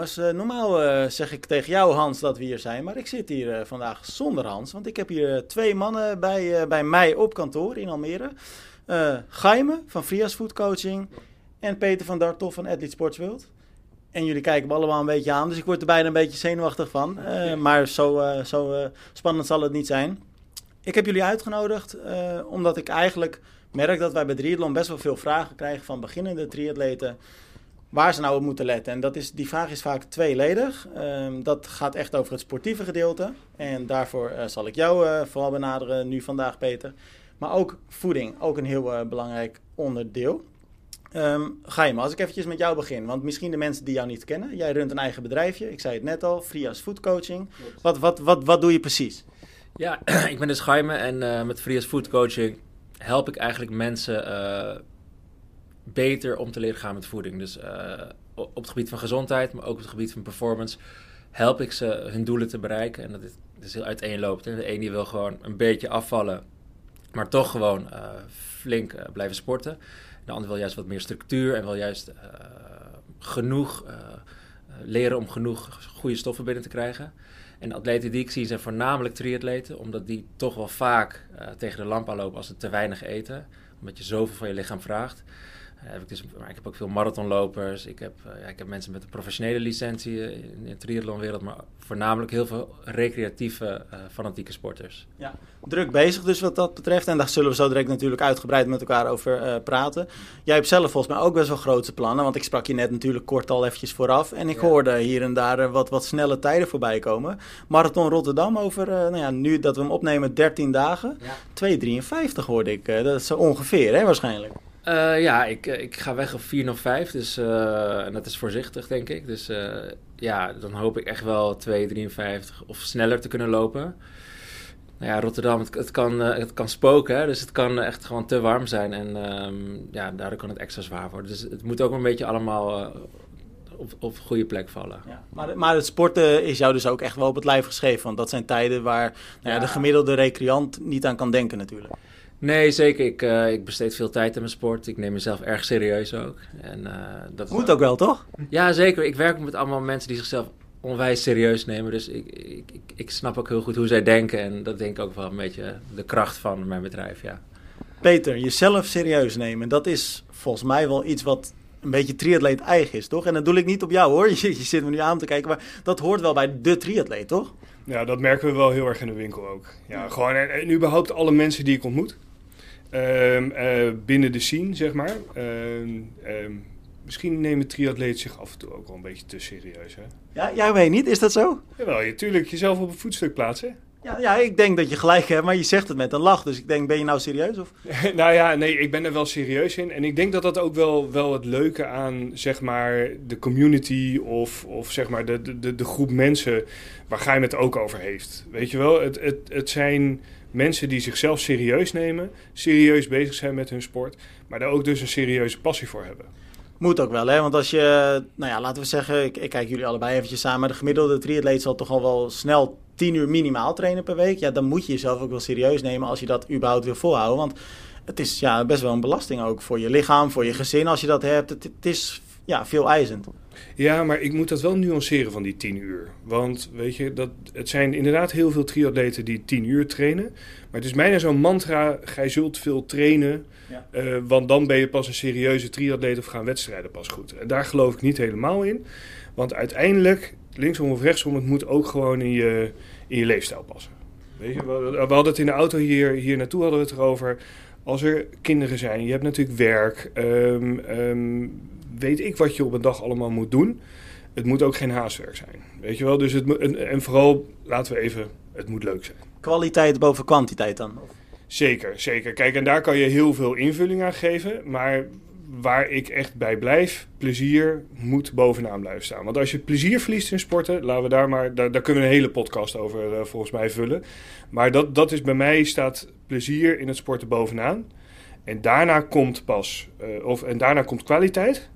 Jongens, eh, normaal eh, zeg ik tegen jou, Hans, dat we hier zijn. Maar ik zit hier eh, vandaag zonder Hans. Want ik heb hier twee mannen bij, bij mij op kantoor in Almere. Eh Gaime van Frias Food Coaching en Peter van Dartov van Athlete Sportsworld. En jullie kijken me allemaal een beetje aan, dus ik word er bijna een beetje zenuwachtig van. Maar zo, zo spannend zal het niet zijn. Ik heb jullie uitgenodigd omdat ik eigenlijk merk dat wij bij Triathlon best wel veel vragen krijgen van beginnende triatleten waar ze nou op moeten letten. En dat is, die vraag is vaak tweeledig. Ehm, dat gaat echt over het sportieve gedeelte. En daarvoor eh, zal ik jou eh, vooral benaderen nu vandaag, Peter. Maar ook voeding, ook een heel eh, belangrijk onderdeel. Ehm ga je maar, als ik eventjes met jou begin. Want misschien de mensen die jou niet kennen. Jij runt een eigen bedrijfje. Ik zei het net al, Frias Food Coaching. Wat, wat, wat, wat doe je precies? Ja, ik ben dus Jaime en met Frias Food Coaching help ik eigenlijk mensen beter om te leren gaan met voeding. Dus eh, op het gebied van gezondheid, maar ook op het gebied van performance, help ik ze hun doelen te bereiken. En dat is, is heel uiteenlopend. hè. De een die wil gewoon een beetje afvallen, maar toch gewoon eh, flink eh, blijven sporten. De ander wil juist wat meer structuur en wil juist genoeg leren om genoeg goede stoffen binnen te krijgen. En de atleten die ik zie zijn voornamelijk triatleten, omdat die toch wel vaak tegen de lamp aanlopen als ze te weinig eten. Omdat je zoveel van je lichaam vraagt. Eh, heb ik, dus, maar ik heb ook veel marathonlopers. Ik heb, eh, ja, ik heb mensen met een professionele licentie in de triathlonwereld, maar voornamelijk heel veel recreatieve, eh, fanatieke sporters. Ja, druk bezig dus wat dat betreft. En daar zullen we zo direct natuurlijk uitgebreid met elkaar over praten. Jij hebt zelf volgens mij ook best wel grote plannen. Want ik sprak je net natuurlijk kort al eventjes vooraf. En ik Ja. hoorde hier en daar wat, wat snelle tijden voorbij komen. Marathon Rotterdam over, nou ja, nu dat we hem opnemen, 13 dagen. 2,53 hoorde ik. dat is zo ongeveer, hè, waarschijnlijk. Eh, ja, ik, eh, ik ga weg op 405, dus, eh, en dat is voorzichtig, denk ik. Dus ja, dan hoop ik echt wel 253 of sneller te kunnen lopen. Nou ja, Rotterdam, het, het, kan, het kan spoken, hè? dus het kan echt gewoon te warm zijn. En ehm, ja, daardoor kan het extra zwaar worden. Dus het moet ook een beetje allemaal op, op goede plek vallen. Ja. Maar, maar het sporten is jou dus ook echt wel op het lijf geschreven. Want dat zijn tijden waar nou ja, Ja. de gemiddelde recreant niet aan kan denken natuurlijk. Nee, zeker. Ik, eh, ik besteed veel tijd aan mijn sport. Ik neem mezelf erg serieus ook. En, eh, dat Moet ook wel, toch? Ja, zeker. Ik werk met allemaal mensen die zichzelf onwijs serieus nemen. Dus ik, ik, ik, ik snap ook heel goed hoe zij denken. En dat denk ik ook wel een beetje de kracht van mijn bedrijf, ja. Peter, jezelf serieus nemen, dat is volgens mij wel iets wat een beetje triatleet eigen is, toch? En dat doe ik niet op jou hoor, je, je zit me nu aan te kijken, maar dat hoort wel bij de triatleet, toch? Ja, dat merken we wel heel erg in de winkel ook. Ja, gewoon en, en überhaupt alle mensen die ik ontmoet. Ehm, eh, binnen de scene, zeg maar. Ehm, ehm, misschien nemen triatleten zich af en toe ook wel een beetje te serieus, hè? Ja, jij weet niet, is dat zo? Jawel, je tuurlijk jezelf op een voetstuk plaatsen. Ja, ja, ik denk dat je gelijk hebt, maar je zegt het met een lach, dus ik denk, ben je nou serieus? Of? nou ja, nee, ik ben er wel serieus in. En ik denk dat dat ook wel, wel het leuke aan, zeg maar, de community of, of zeg maar de, de, de groep mensen waar Gaim het ook over heeft. Weet je wel, het, het, het zijn mensen die zichzelf serieus nemen, serieus bezig zijn met hun sport, maar daar ook dus een serieuze passie voor hebben. Moet ook wel, hè? Want als je, nou ja, laten we zeggen, ik, ik kijk jullie allebei eventjes samen, de gemiddelde triatleet zal toch al wel snel 10 uur minimaal trainen per week. Ja, dan moet je jezelf ook wel serieus nemen als je dat überhaupt wil volhouden, want het is ja, best wel een belasting ook voor je lichaam, voor je gezin als je dat hebt. Het, het is ja, veel eisend. Ja, maar ik moet dat wel nuanceren van die 10 uur. Want weet je, dat, het zijn inderdaad heel veel triatleten die 10 uur trainen. Maar het is bijna zo'n mantra, gij zult veel trainen. Ja. eh, want dan ben je pas een serieuze triatleet of gaan wedstrijden pas goed. En daar geloof ik niet helemaal in. Want uiteindelijk, linksom of rechtsom, het moet ook gewoon in je, in je leefstijl passen. Weet je, we, we hadden het in de auto hier, hier naartoe hadden we het erover. Als er kinderen zijn, je hebt natuurlijk werk. ehm, weet ik wat je op een dag allemaal moet doen. Het moet ook geen haastwerk zijn. Weet je wel? Dus het, moet- en, en vooral, laten we even, het moet leuk zijn. Kwaliteit boven kwantiteit dan. Zeker, zeker. Kijk, en daar kan je heel veel invulling aan geven. Maar waar ik echt bij blijf, plezier moet bovenaan blijven staan. Want als je plezier verliest in sporten, laten we daar maar, daar, daar kunnen we een hele podcast over eh, volgens mij vullen. Maar dat, dat is bij mij staat plezier in het sporten bovenaan. En daarna komt pas, eh, of, en daarna komt kwaliteit.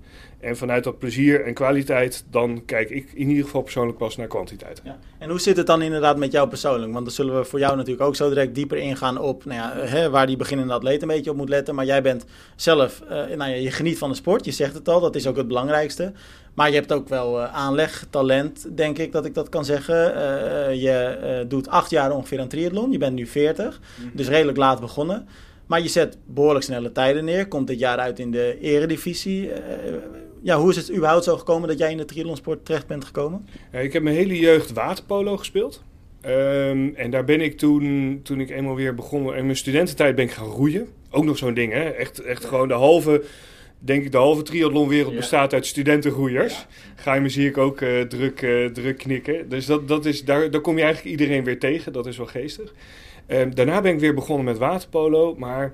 En vanuit dat plezier en kwaliteit, dan kijk ik in ieder geval persoonlijk pas naar kwantiteit. Ja. En hoe zit het dan inderdaad met jou persoonlijk? Want dan zullen we voor jou natuurlijk ook zo direct dieper ingaan op nou ja, hè, waar die beginnende atleet een beetje op moet letten. Maar jij bent zelf, uh, nou ja, je geniet van de sport, je zegt het al, dat is ook het belangrijkste. Maar je hebt ook wel uh, aanleg, talent, denk ik dat ik dat kan zeggen. Uh, je doet acht jaar ongeveer aan triathlon, je bent nu 40, mm -hmm. dus redelijk laat begonnen. Maar je zet behoorlijk snelle tijden neer. Komt dit jaar uit in de eredivisie. Uh, ja, hoe is het überhaupt zo gekomen dat jij in de triathlonsport terecht bent gekomen? Ik heb mijn hele jeugd waterpolo gespeeld. Um, en daar ben ik toen, toen ik eenmaal weer begon... In mijn studententijd ben ik gaan roeien. Ook nog zo'n ding, hè. Echt, echt gewoon de halve... Denk ik, de halve triathlonwereld ja. bestaat uit studentenroeiers. Ja. Ga je me zie ik ook uh, druk, uh, druk knikken. Dus dat, dat is, daar, daar kom je eigenlijk iedereen weer tegen. Dat is wel geestig. Um, daarna ben ik weer begonnen met waterpolo. Maar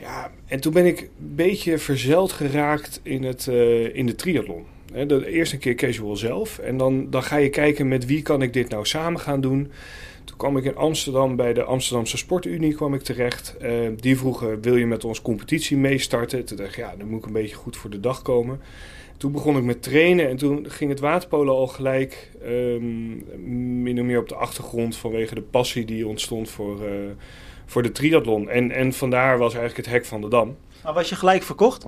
ja, en toen ben ik een beetje verzeld geraakt in, het, uh, in de triathlon. He, de eerste keer casual zelf. En dan, dan ga je kijken met wie kan ik dit nou samen gaan doen. Kwam ik in Amsterdam bij de Amsterdamse Sportunie kwam ik terecht. Uh, die vroegen, wil je met ons competitie meestarten? Toen dacht ik, ja, dan moet ik een beetje goed voor de dag komen. Toen begon ik met trainen en toen ging het waterpolo al gelijk um, min of meer op de achtergrond vanwege de passie die ontstond voor, uh, voor de triathlon. En, en vandaar was eigenlijk het hek van de dam. Maar was je gelijk verkocht?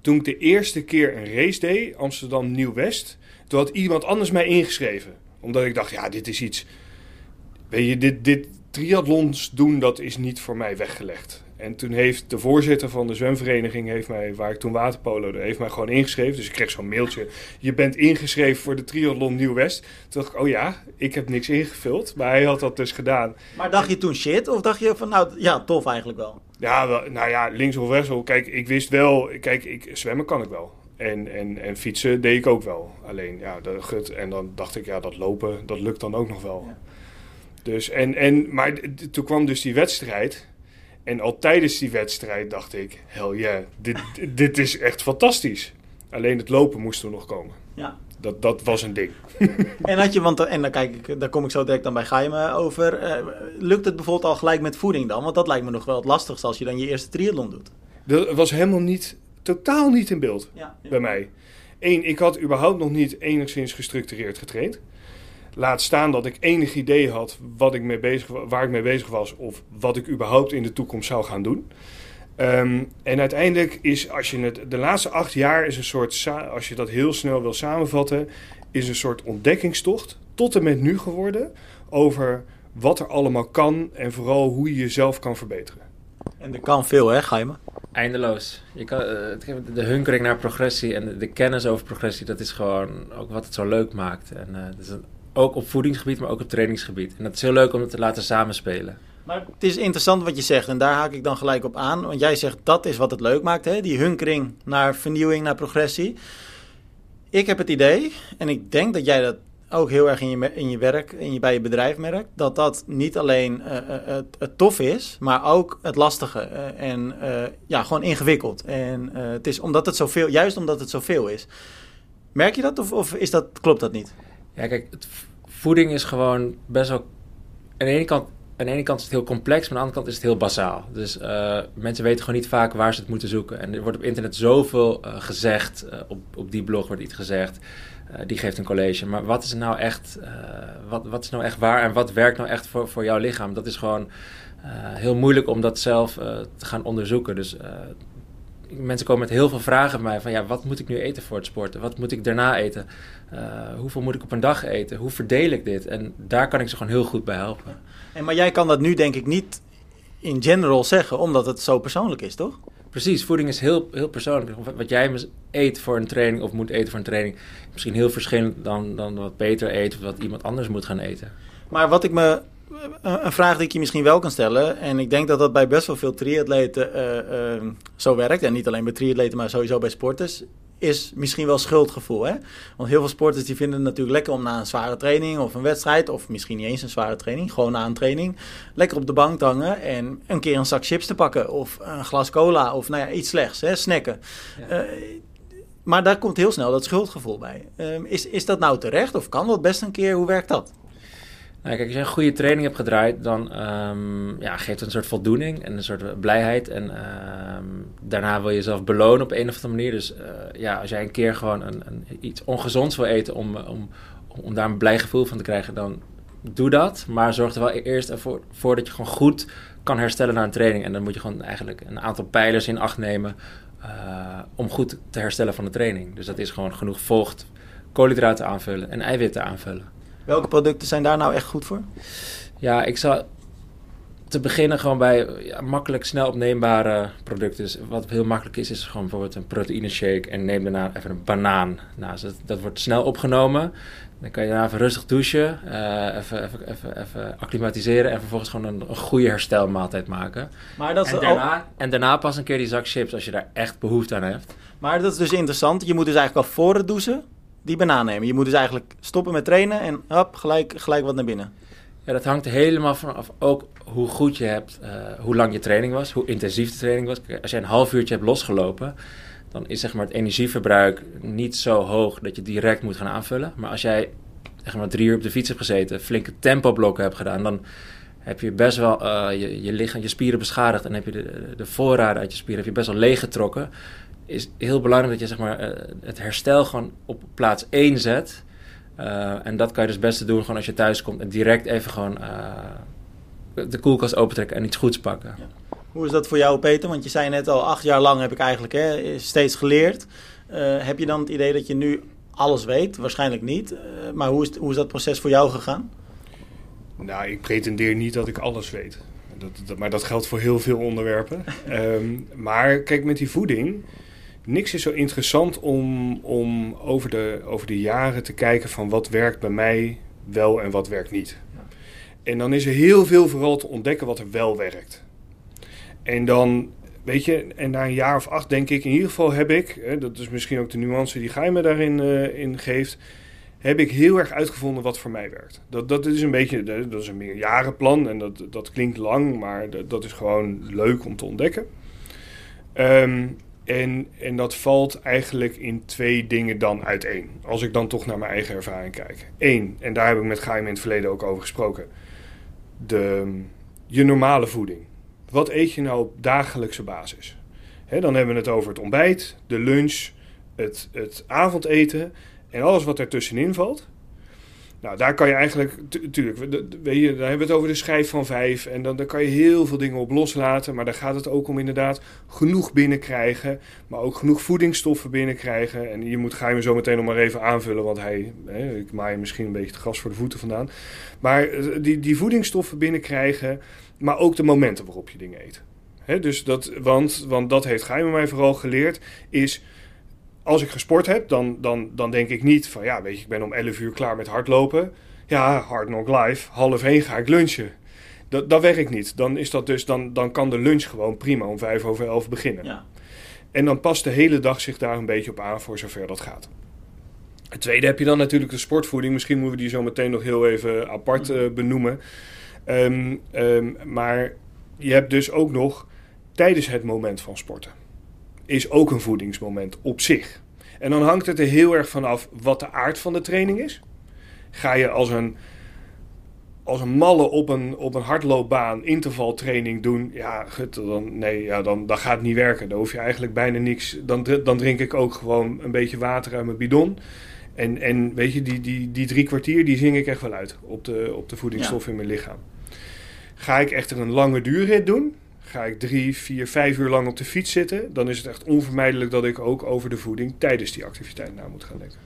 Toen ik de eerste keer een race deed, Amsterdam Nieuw-West, toen had iemand anders mij ingeschreven. Omdat ik dacht, ja, dit is iets... Weet je, dit, dit triathlons doen, dat is niet voor mij weggelegd. En toen heeft de voorzitter van de zwemvereniging, heeft mij, waar ik toen waterpolo heeft mij gewoon ingeschreven. Dus ik kreeg zo'n mailtje. Je bent ingeschreven voor de triathlon Nieuw-West. Toen dacht ik, oh ja, ik heb niks ingevuld. Maar hij had dat dus gedaan. Maar dacht je toen shit? Of dacht je van, nou ja, tof eigenlijk wel? Ja, wel, nou ja, links of rechts. Kijk, ik wist wel, kijk, ik, zwemmen kan ik wel. En, en, en fietsen deed ik ook wel. Alleen, ja, dat, gut. En dan dacht ik, ja, dat lopen, dat lukt dan ook nog wel. Ja. Dus, en, en, maar toen kwam dus die wedstrijd. En al tijdens die wedstrijd dacht ik, hell yeah, dit, dit is echt fantastisch. Alleen het lopen moest er nog komen. Ja. Dat, dat was een ding. en had je, want en dan kijk ik, daar kom ik zo direct dan bij Gaime over. Uh, lukt het bijvoorbeeld al gelijk met voeding dan? Want dat lijkt me nog wel het lastigste als je dan je eerste triathlon doet. Dat was helemaal niet, totaal niet in beeld ja, ja. bij mij. Eén, ik had überhaupt nog niet enigszins gestructureerd getraind. Laat staan dat ik enig idee had wat ik mee bezig, waar ik mee bezig was of wat ik überhaupt in de toekomst zou gaan doen. Um, en uiteindelijk is, als je het, de laatste acht jaar is een soort, als je dat heel snel wil samenvatten, is een soort ontdekkingstocht tot en met nu geworden over wat er allemaal kan en vooral hoe je jezelf kan verbeteren. En er kan veel, hè, Gaime? Eindeloos. Je kan, de hunkering naar progressie en de kennis over progressie, dat is gewoon ook wat het zo leuk maakt. En uh, dat is een, ook op voedingsgebied, maar ook op trainingsgebied. En dat is heel leuk om het te laten samenspelen. Maar het is interessant wat je zegt en daar haak ik dan gelijk op aan. Want jij zegt dat is wat het leuk maakt, hè? die hunkering naar vernieuwing, naar progressie. Ik heb het idee, en ik denk dat jij dat ook heel erg in je, in je werk, in je, bij je bedrijf merkt, dat dat niet alleen uh, het, het, tof is, maar ook het lastige uh, en uh, ja, gewoon ingewikkeld. En het is omdat het zoveel, juist omdat het zoveel is. Merk je dat of, of is dat, klopt dat niet? Ja, kijk, het, voeding is gewoon best wel. Aan de ene kant aan ene kant is het heel complex, maar aan de andere kant is het heel basaal. Dus uh, mensen weten gewoon niet vaak waar ze het moeten zoeken. En er wordt op internet zoveel uh, gezegd. Uh, op, op die blog wordt iets gezegd. die geeft een college. Maar wat is nou echt, wat, wat is nou echt waar en wat werkt nou echt voor, voor jouw lichaam? Dat is gewoon heel moeilijk om dat zelf te gaan onderzoeken. Dus mensen komen met heel veel vragen bij mij van ja, wat moet ik nu eten voor het sporten? Wat moet ik daarna eten? Uh, hoeveel moet ik op een dag eten? Hoe verdeel ik dit? En daar kan ik ze gewoon heel goed bij helpen. En maar jij kan dat nu denk ik niet in general zeggen, omdat het zo persoonlijk is, toch? Precies, voeding is heel, heel persoonlijk. Wat jij eet voor een training of moet eten voor een training, misschien heel verschillend dan, dan wat Peter eet of wat iemand anders moet gaan eten. Maar wat ik me een vraag die ik je misschien wel kan stellen. En ik denk dat dat bij best wel veel triatleten uh, uh, zo werkt. En niet alleen bij triatleten, maar sowieso bij sporters. Is misschien wel schuldgevoel. Hè? Want heel veel sporters die vinden het natuurlijk lekker om na een zware training of een wedstrijd. Of misschien niet eens een zware training, gewoon na een training. Lekker op de bank te hangen en een keer een zak chips te pakken. Of een glas cola of nou ja, iets slechts, hè? snacken. Ja. Uh, maar daar komt heel snel dat schuldgevoel bij. Ehm, is, is dat nou terecht of kan dat best een keer? Hoe werkt dat? Nou, kijk, als je een goede training hebt gedraaid, dan um, ja, geeft het een soort voldoening en een soort blijheid. En ehm, daarna wil je jezelf belonen op een of andere manier. Dus uh, ja, als jij een keer gewoon een, een, iets ongezonds wil eten om, om, om daar een blij gevoel van te krijgen, dan doe dat. Maar zorg er wel eerst voor dat je gewoon goed kan herstellen na een training. En dan moet je gewoon eigenlijk een aantal pijlers in acht nemen uh, om goed te herstellen van de training. Dus dat is gewoon genoeg vocht, koolhydraten aanvullen en eiwitten aanvullen. Welke producten zijn daar nou echt goed voor? Ja, ik zou te beginnen gewoon bij ja, makkelijk snel opneembare producten. Dus wat heel makkelijk is, is gewoon bijvoorbeeld een proteïne shake en neem daarna even een banaan. Nou, dat, dat wordt snel opgenomen. Dan kan je daarna even rustig douchen, uh, even, even, even, even acclimatiseren en vervolgens gewoon een, een goede herstelmaaltijd maken. Maar dat en, daarna, en daarna pas een keer die zak chips als je daar echt behoefte aan hebt. Maar dat is dus interessant. Je moet dus eigenlijk al voor het douchen die banaan. Je moet dus eigenlijk stoppen met trainen en hop, gelijk, gelijk wat naar binnen. Ja, dat hangt helemaal vanaf ook hoe goed je hebt, uh, hoe lang je training was, hoe intensief de training was. Als je een half uurtje hebt losgelopen, dan is zeg maar, het energieverbruik niet zo hoog dat je direct moet gaan aanvullen. Maar als jij zeg maar, drie uur op de fiets hebt gezeten, flinke tempoblokken hebt gedaan, dan heb je best wel uh, je, je lichaam, je spieren beschadigd en heb je de, de voorraden uit je spieren heb je best wel leeggetrokken. Is heel belangrijk dat je zeg maar, uh, het herstel gewoon op plaats 1 zet. Uh, en dat kan je dus best doen gewoon als je thuis komt en direct even gewoon de koelkast opentrekken en iets goeds pakken. Ja. Hoe is dat voor jou, Peter? Want je zei net al, acht jaar lang heb ik eigenlijk hè, steeds geleerd. Uh, heb je dan het idee dat je nu alles weet? Waarschijnlijk niet. Uh, maar hoe is, hoe is dat proces voor jou gegaan? Nou, ik pretendeer niet dat ik alles weet. Dat, dat, maar dat geldt voor heel veel onderwerpen. um, maar kijk, met die voeding... Niks is zo interessant om, om over, de, over de jaren te kijken van wat werkt bij mij wel en wat werkt niet. En dan is er heel veel vooral te ontdekken wat er wel werkt. En dan, weet je, en na een jaar of acht denk ik, in ieder geval heb ik, hè, dat is misschien ook de nuance die Gij me daarin uh, in geeft, heb ik heel erg uitgevonden wat voor mij werkt. Dat, dat is een beetje, dat is een meerjarenplan en dat, dat klinkt lang, maar dat, dat is gewoon leuk om te ontdekken. Um, en, en dat valt eigenlijk in twee dingen dan uiteen. Als ik dan toch naar mijn eigen ervaring kijk. Eén, en daar heb ik met Gaim in het verleden ook over gesproken. De, je normale voeding. Wat eet je nou op dagelijkse basis? dan hebben we het over het ontbijt, de lunch, het, het avondeten en alles wat ertussenin valt. Nou, daar kan je eigenlijk, natuurlijk, je, dan hebben we het over de schijf van vijf. En dan, dan kan je heel veel dingen op loslaten. Maar daar gaat het ook om inderdaad genoeg binnenkrijgen. Maar ook genoeg voedingsstoffen binnenkrijgen. En je moet, ga je me zo meteen nog maar even aanvullen. Want hij, hè, ik maai misschien een beetje het gras voor de voeten vandaan. Maar eh, die, die voedingsstoffen binnenkrijgen. Maar ook de momenten waarop je dingen eet. Dus dat, want, want dat heeft Geime mij vooral geleerd. Is als ik gesport heb, dan, dan, dan denk ik niet van ja, weet je, ik ben om 11 uur klaar met hardlopen. Ja, hard knock live, half 1 ga ik lunchen. Dat, dat werkt niet. Dan, is dat dus, dan, dan kan de lunch gewoon prima om 5 over 11 beginnen. Ja. En dan past de hele dag zich daar een beetje op aan voor zover dat gaat. Het tweede heb je dan natuurlijk de sportvoeding. Misschien moeten we die zo meteen nog heel even apart uh, benoemen. Um, um, maar je hebt dus ook nog tijdens het moment van sporten is ook een voedingsmoment op zich. En dan hangt het er heel erg vanaf wat de aard van de training is. Ga je als een, als een malle op een, op een hardloopbaan intervaltraining doen, ja, dan, nee, ja dan, dan gaat het niet werken. Dan hoef je eigenlijk bijna niks. Dan, dan drink ik ook gewoon een beetje water uit mijn bidon. En, en weet je, die, die, die drie kwartier, die zing ik echt wel uit op de, op de voedingsstof in mijn lichaam. Ga ik echter een lange duurrit doen, ga ik drie, vier, vijf uur lang op de fiets zitten, dan is het echt onvermijdelijk dat ik ook over de voeding tijdens die activiteit na moet gaan denken.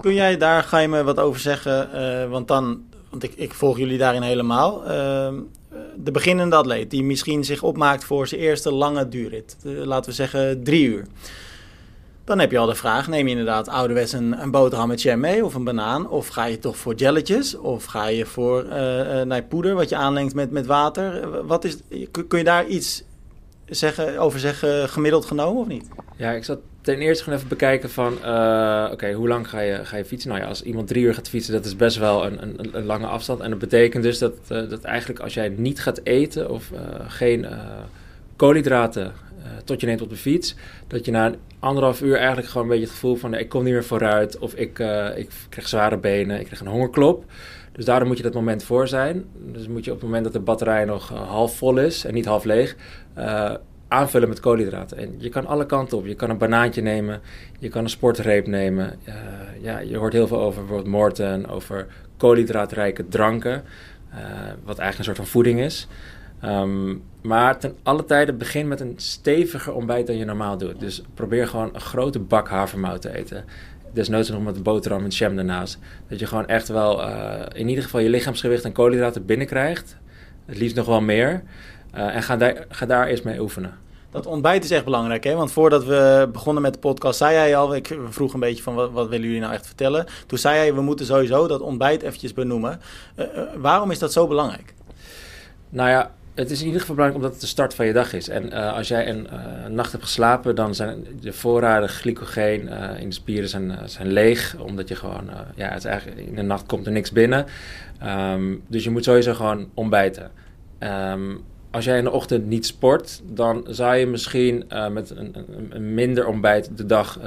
Kun jij daar, ga je me wat over zeggen? Uh, want dan, want ik, ik volg jullie daarin helemaal. Uh, de beginnende atleet die misschien zich opmaakt voor zijn eerste lange duurrit, uh, laten we zeggen drie uur. Dan heb je al de vraag, neem je inderdaad ouderwets een, een boterham met jam mee of een banaan? Of ga je toch voor jelletjes? Of ga je voor uh, uh, poeder wat je aanlengt met, met water? Wat is, kun je daar iets zeggen, over zeggen gemiddeld genomen of niet? Ja, ik zat ten eerste gewoon even bekijken van, oké, hoe lang ga je, ga je fietsen? Nou ja, als iemand drie uur gaat fietsen, dat is best wel een, een, een lange afstand. En dat betekent dus dat, dat eigenlijk als jij niet gaat eten of geen koolhydraten tot je neemt op de fiets. Dat je na anderhalf uur eigenlijk gewoon een beetje het gevoel van... ik kom niet meer vooruit of ik, ik krijg zware benen, ik krijg een hongerklop. Dus daarom moet je dat moment voor zijn. Dus moet je op het moment dat de batterij nog half vol is en niet half leeg aanvullen met koolhydraten. En je kan alle kanten op. Je kan een banaantje nemen, je kan een sportreep nemen. Ja, je hoort heel veel over bijvoorbeeld Morten, over koolhydraatrijke dranken, wat eigenlijk een soort van voeding is. Um, maar ten alle tijden begin met een steviger ontbijt dan je normaal doet. Dus probeer gewoon een grote bak havermout te eten. Desnoods nog met boterham met jam ernaast. Dat je gewoon echt wel uh, in ieder geval je lichaamsgewicht en koolhydraten binnenkrijgt. Het liefst nog wel meer. Uh, en ga daar, ga daar eerst mee oefenen. Dat ontbijt is echt belangrijk, hè? Want voordat we begonnen met de podcast, zei jij al, ik vroeg een beetje van wat, wat willen jullie nou echt vertellen? Toen zei jij, we moeten sowieso dat ontbijt eventjes benoemen. Uh, waarom is dat zo belangrijk? Nou ja, het is in ieder geval belangrijk omdat het de start van je dag is. En uh, als jij een nacht hebt geslapen, dan zijn de voorraden glycogeen in de spieren zijn, zijn leeg. Omdat je gewoon, ja, het is eigenlijk, in de nacht komt er niks binnen. Um, dus je moet sowieso gewoon ontbijten. Um, als jij in de ochtend niet sport, dan zou je misschien met een, een, een, minder ontbijt de dag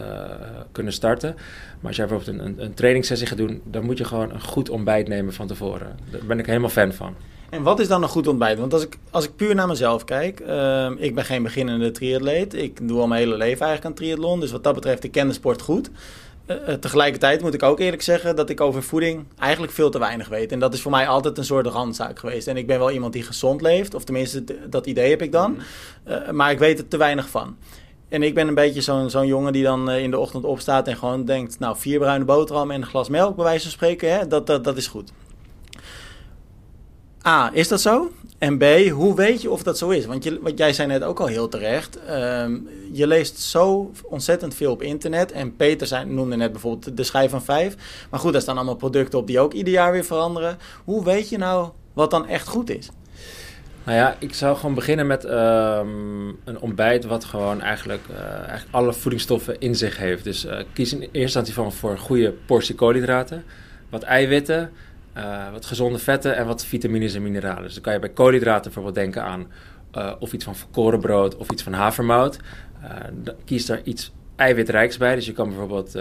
kunnen starten. Maar als jij bijvoorbeeld een, een, trainingssessie gaat doen, dan moet je gewoon een goed ontbijt nemen van tevoren. Daar ben ik helemaal fan van. En wat is dan een goed ontbijt? Want als ik, als ik puur naar mezelf kijk, uh, ik ben geen beginnende triatleet. Ik doe al mijn hele leven eigenlijk aan triathlon. Dus wat dat betreft, ik ken de sport goed. Uh, tegelijkertijd moet ik ook eerlijk zeggen dat ik over voeding eigenlijk veel te weinig weet. En dat is voor mij altijd een soort randzaak geweest. En ik ben wel iemand die gezond leeft, of tenminste dat idee heb ik dan. Uh, maar ik weet er te weinig van. En ik ben een beetje zo'n zo'n jongen die dan in de ochtend opstaat en gewoon denkt... nou, vier bruine boterham en een glas melk, bij wijze van spreken, hè? Dat, dat, dat is goed. A, is dat zo? En B, hoe weet je of dat zo is? Want wat jij zei net ook al heel terecht. Um, je leest zo ontzettend veel op internet. En Peter zei, noemde net bijvoorbeeld de schijf van vijf. Maar goed, daar staan allemaal producten op die ook ieder jaar weer veranderen. Hoe weet je nou wat dan echt goed is? Nou ja, ik zou gewoon beginnen met um, een ontbijt wat gewoon eigenlijk, uh, eigenlijk alle voedingsstoffen in zich heeft. Dus uh, kies in eerste instantie voor een goede portie koolhydraten, wat eiwitten, uh, wat gezonde vetten en wat vitamines en mineralen. Dus dan kan je bij koolhydraten bijvoorbeeld denken aan uh, of iets van volkorenbrood of iets van havermout. Uh, kies daar iets eiwitrijks bij. Dus je kan bijvoorbeeld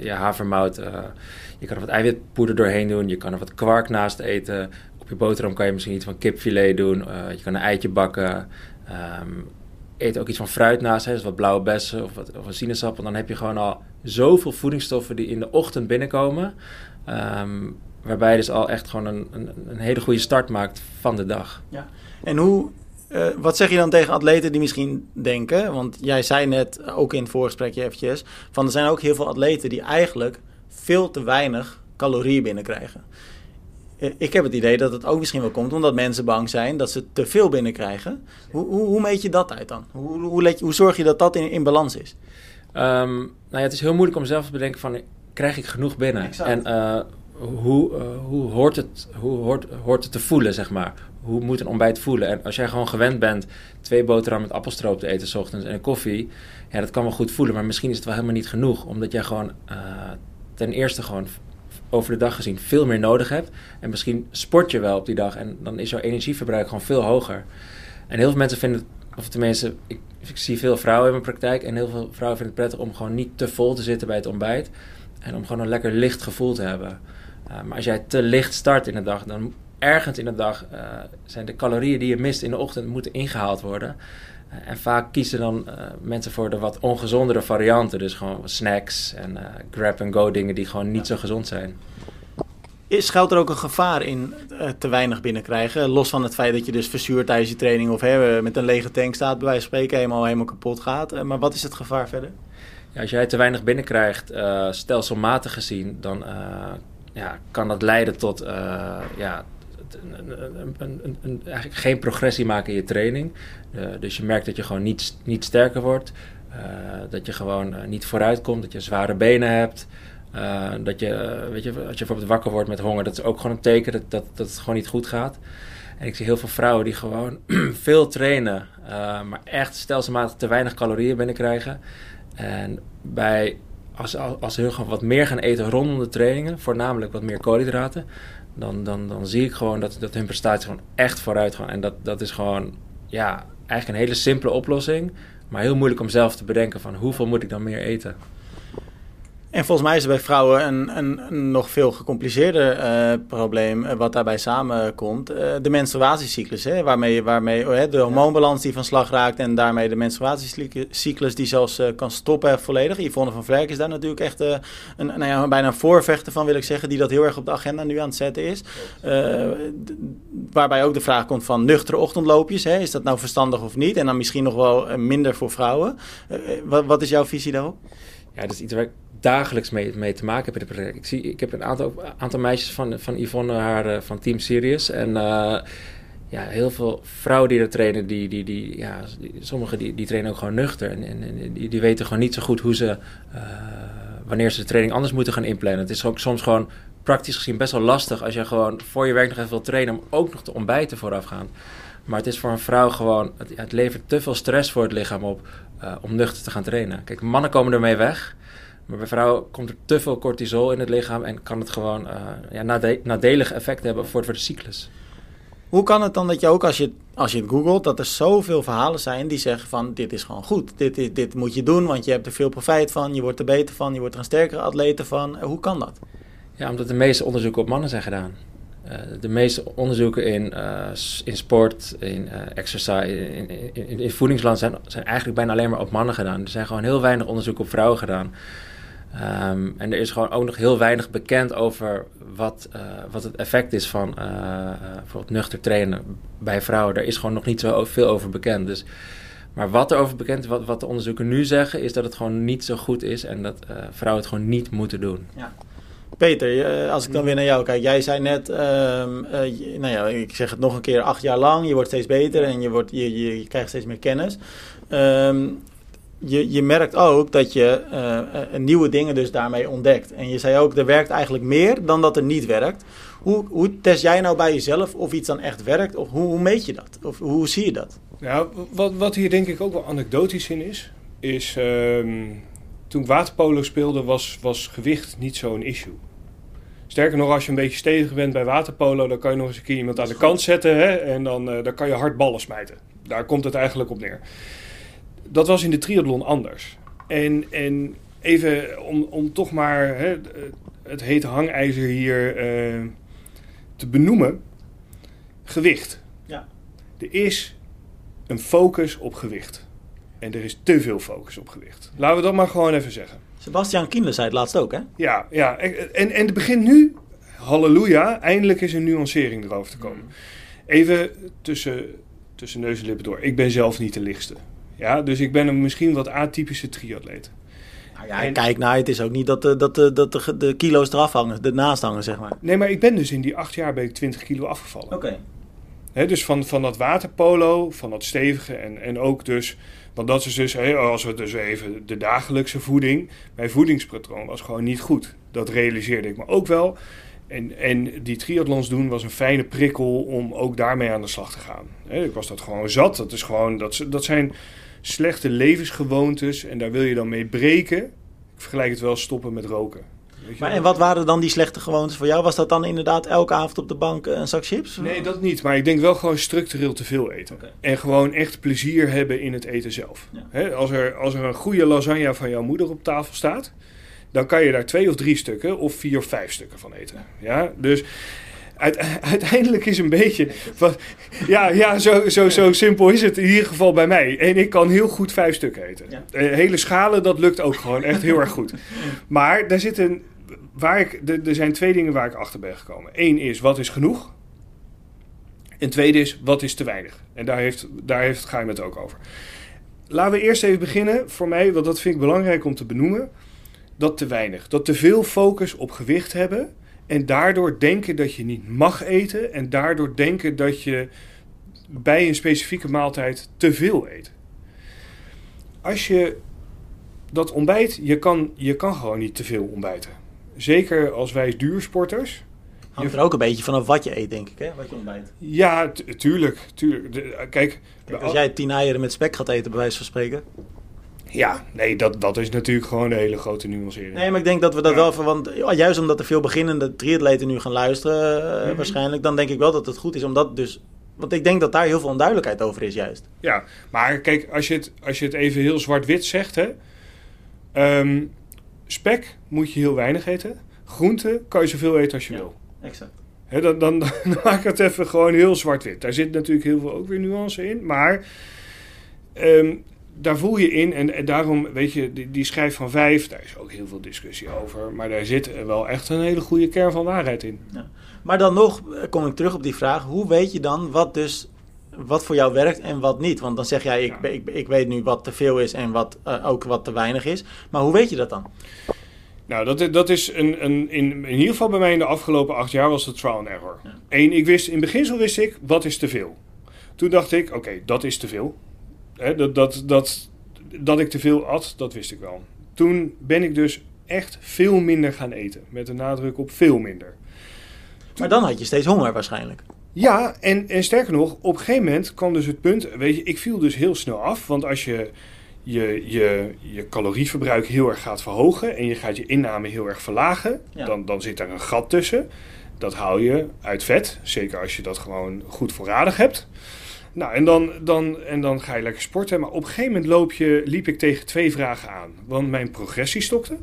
ja, havermout, je kan er wat eiwitpoeder doorheen doen. Je kan er wat kwark naast eten. Op je boterham kan je misschien iets van kipfilet doen. je kan een eitje bakken. Um, eet ook iets van fruit naast, hè, dus wat blauwe bessen of, wat, of een sinaasappel. Dan heb je gewoon al zoveel voedingsstoffen die in de ochtend binnenkomen. Um, Waarbij je dus al echt gewoon een, een, een hele goede start maakt van de dag. Ja. En hoe, uh, wat zeg je dan tegen atleten die misschien denken, want jij zei net ook in het voorgesprekje eventjes, van er zijn ook heel veel atleten die eigenlijk veel te weinig calorieën binnenkrijgen. Uh, ik heb het idee dat het ook misschien wel komt omdat mensen bang zijn dat ze te veel binnenkrijgen. Hoe, hoe, hoe meet je dat uit dan? Hoe, hoe, let je, hoe zorg je dat dat in, in balans is? Um, nou ja, het is heel moeilijk om zelf te bedenken van, krijg ik genoeg binnen? Exact. En uh, hoe, uh, hoe, hoort het, hoe hoort, hoort het te voelen, zeg maar? Hoe moet een ontbijt voelen? En als jij gewoon gewend bent twee boterhammen met appelstroop te eten s ochtends en een koffie, ja, dat kan wel goed voelen, maar misschien is het wel helemaal niet genoeg, omdat jij gewoon uh, ten eerste gewoon over de dag gezien veel meer nodig hebt. En misschien sport je wel op die dag en dan is jouw energieverbruik gewoon veel hoger. En heel veel mensen vinden, of tenminste, ik, ik zie veel vrouwen in mijn praktijk en heel veel vrouwen vinden het prettig om gewoon niet te vol te zitten bij het ontbijt. En om gewoon een lekker licht gevoel te hebben. Uh, maar als jij te licht start in de dag, dan ergens in de dag uh, zijn de calorieën die je mist in de ochtend moeten ingehaald worden. Uh, en vaak kiezen dan mensen voor de wat ongezondere varianten. Dus gewoon snacks en grab-and-go dingen die gewoon niet zo gezond zijn. Is, schuilt er ook een gevaar in te weinig binnenkrijgen? Los van het feit dat je dus verzuurt tijdens je training of hè, met een lege tank staat, bij wijze van spreken, helemaal, helemaal kapot gaat. maar wat is het gevaar verder? Ja, als jij te weinig binnenkrijgt, stelselmatig gezien, dan ja, kan dat leiden tot uh, ja, een, een, een, eigenlijk geen progressie maken in je training. Uh, dus je merkt dat je gewoon niet, niet sterker wordt. Uh, dat je gewoon niet vooruit komt, dat je zware benen hebt. dat je, weet je, als je bijvoorbeeld wakker wordt met honger, dat is ook gewoon een teken dat, dat, dat het gewoon niet goed gaat. En ik zie heel veel vrouwen die gewoon veel trainen, maar echt stelselmatig te weinig calorieën binnenkrijgen. En bij als, als ze gewoon wat meer gaan eten rondom de trainingen, voornamelijk wat meer koolhydraten, dan, dan, dan zie ik gewoon dat, dat hun prestaties gewoon echt vooruit gaan. En dat, dat is gewoon, ja, eigenlijk een hele simpele oplossing, maar heel moeilijk om zelf te bedenken van hoeveel moet ik dan meer eten. En volgens mij is er bij vrouwen een, een, een nog veel gecompliceerder uh, probleem uh, wat daarbij samenkomt. Uh, de menstruatiecyclus, hè, waarmee, waarmee de hormoonbalans die van slag raakt en daarmee de menstruatiecyclus die zelfs kan stoppen volledig. Yvonne van Vlerk is daar natuurlijk echt een, nou ja, bijna een voorvechter van, wil ik zeggen, die dat heel erg op de agenda nu aan het zetten is. waarbij ook de vraag komt van nuchtere ochtendloopjes, hè, is dat nou verstandig of niet? En dan misschien nog wel minder voor vrouwen. Wat, wat is jouw visie daarop? Ja, dat is iets waar ik dagelijks mee, te maken heb in het project. Ik, zie, ik heb een aantal, aantal meisjes van, van Yvonne, haar eh, van Team Sirius. En uh, ja, heel veel vrouwen die er trainen, die, die, die, ja, sommigen die, die trainen ook gewoon nuchter. En, en, die, die weten gewoon niet zo goed hoe ze, uh, wanneer ze de training anders moeten gaan inplannen. Het is ook soms gewoon praktisch gezien best wel lastig als je gewoon voor je werk nog even wil trainen om ook nog te ontbijten voorafgaan. Maar het is voor een vrouw gewoon, het levert te veel stress voor het lichaam op uh, om nuchter te gaan trainen. Kijk, mannen komen ermee weg. Maar bij vrouwen komt er te veel cortisol in het lichaam en kan het gewoon uh, ja, nade nadelige effect hebben voor, voor de cyclus. Hoe kan het dan dat je ook als je, als je het googelt, dat er zoveel verhalen zijn die zeggen van dit is gewoon goed. Dit, dit, dit moet je doen, want je hebt er veel profijt van, je wordt er beter van, je wordt er een sterkere atleet van. Hoe kan dat? Ja, omdat de meeste onderzoeken op mannen zijn gedaan. Uh, de meeste onderzoeken in, uh, in sport, in uh, exercise, in, in, in, voedingsland zijn, zijn eigenlijk bijna alleen maar op mannen gedaan. Er zijn gewoon heel weinig onderzoeken op vrouwen gedaan. Um, en er is gewoon ook nog heel weinig bekend over wat, wat het effect is van uh, bijvoorbeeld nuchter trainen bij vrouwen. Daar is gewoon nog niet zo veel over bekend. Dus, maar wat er over bekend is, wat, wat de onderzoeken nu zeggen, is dat het gewoon niet zo goed is en dat vrouwen het gewoon niet moeten doen. Ja. Peter, als ik dan weer naar jou kijk. Jij zei net, um, nou ja, ik zeg het nog een keer, acht jaar lang. Je wordt steeds beter en je, wordt, je, je, je krijgt steeds meer kennis. Um, je, je merkt ook dat je uh, nieuwe dingen dus daarmee ontdekt. En je zei ook, er werkt eigenlijk meer dan dat er niet werkt. Hoe, hoe test jij nou bij jezelf of iets dan echt werkt? Of hoe, hoe meet je dat? Of hoe zie je dat? Nou, wat, wat hier denk ik ook wel anekdotisch in is, is uh, toen ik waterpolo speelde was, was gewicht niet zo'n issue. Sterker nog, als je een beetje stevig bent bij waterpolo, dan kan je nog eens een keer iemand aan de kant zetten hè, en dan, uh, dan kan je hard ballen smijten. Daar komt het eigenlijk op neer dat was in de triathlon anders. En, en even om, om toch maar hè, het hete hangijzer hier uh, te benoemen. Gewicht. Ja. Er is een focus op gewicht. En er is te veel focus op gewicht. Laten we dat maar gewoon even zeggen. Sebastian Kienle zei het laatst ook, hè? Ja, ja. En, en het begint nu, halleluja, eindelijk is een nuancering erover te komen. Even tussen, tussen neus en lippen door. Ik ben zelf niet de lichtste. Ja, dus ik ben een misschien wat atypische triatleet. Nou ja, en, kijk nou, het is ook niet dat, de, dat, de, dat de, de kilo's eraf hangen, ernaast hangen, zeg maar. Nee, maar ik ben dus in die acht jaar ben ik 20 kilo afgevallen. Oké. Okay. dus van, van dat waterpolo, van dat stevige en, en ook dus... Want dat is dus, als we dus even de dagelijkse voeding... Mijn voedingspatroon was gewoon niet goed. Dat realiseerde ik me ook wel. En, en die triathlons doen was een fijne prikkel om ook daarmee aan de slag te gaan. ik was dat gewoon zat. Dat, is gewoon, dat, dat zijn slechte levensgewoontes en daar wil je dan mee breken. Ik vergelijk het wel stoppen met roken. Maar en wat waren dan die slechte gewoontes voor jou? Was dat dan inderdaad elke avond op de bank een zak chips? Nee, dat niet. Maar ik denk wel gewoon structureel te veel eten. En gewoon echt plezier hebben in het eten zelf. als, er, als er een goede lasagne van jouw moeder op tafel staat, dan kan je daar twee of drie stukken of vier of vijf stukken van eten. Ja, dus uiteindelijk is een beetje. Wat, ja, ja zo, zo, zo simpel is het in ieder geval bij mij. En ik kan heel goed vijf stukken eten. Ja. Uh, hele schalen, dat lukt ook gewoon echt heel erg goed. Maar daar zit een. Waar ik, er zijn twee dingen waar ik achter ben gekomen. Eén is, wat is genoeg? En tweede is, wat is te weinig? En daar heeft, daar heeft het ook over. Laten we eerst even beginnen, voor mij, want dat vind ik belangrijk om te benoemen. Dat te weinig. Dat te veel focus op gewicht hebben en daardoor denken dat je niet mag eten. En daardoor denken dat je bij een specifieke maaltijd te veel eet. Als je dat ontbijt, je kan, je kan gewoon niet te veel ontbijten. Zeker als wij duursporters. Hangt er ook een beetje vanaf wat je eet, denk ik, hè? Wat je ontbijt. Ja, tuurlijk. tuurlijk. kijk, kijk, als jij tien eieren met spek gaat eten, bij wijze van spreken. Ja, nee, dat, dat is natuurlijk gewoon een hele grote nuancering. Nee, maar ik denk dat we dat wel... Want juist omdat er veel beginnende triatleten nu gaan luisteren... Mm waarschijnlijk... dan denk ik wel dat het goed is om dat dus Want ik denk dat daar heel veel onduidelijkheid over is juist. Ja, maar kijk, als je het, als je het even heel zwart-wit zegt, hè. ehm, spek moet je heel weinig eten. Groente kan je zoveel eten als je Ja. wil. Exact. Dan, dan, dan maak ik het even gewoon heel zwart-wit. Daar zit natuurlijk heel veel ook weer nuance in. Maar ehm, daar voel je in. En, en daarom, weet je, die, die schijf van vijf, daar is ook heel veel discussie over. Maar daar zit wel echt een hele goede kern van waarheid in. Maar dan nog eh, kom ik terug op die vraag. Hoe weet je dan wat dus wat voor jou werkt en wat niet? Want dan zeg jij, ik, Ja. ik, ik weet nu wat te veel is en wat eh, ook wat te weinig is. Maar hoe weet je dat dan? Nou, dat, is- dat is een, een, in, in ieder geval bij mij in de afgelopen acht jaar was het trial and error. Ja. Eén, ik wist, in beginsel wist ik, wat is te veel? Toen dacht ik, oké, dat is te veel. Hè, dat, dat, dat, dat ik te veel at, dat wist ik wel. Toen ben ik dus echt veel minder gaan eten. Met een nadruk op veel minder. Maar dan had je steeds honger waarschijnlijk. Ja, en, en sterker nog, op een gegeven moment kwam dus het punt, weet je, ik viel dus heel snel af. Want als je je, je, je calorieverbruik heel erg gaat verhogen en je gaat je inname heel erg verlagen, Ja. dan, dan zit daar een gat tussen. Dat haal je uit vet, zeker als je dat gewoon goed voorradig hebt. Nou, en dan, dan, en dan ga je lekker sporten. Maar op een gegeven moment loop je, liep ik tegen twee vragen aan. Want mijn progressie stokte.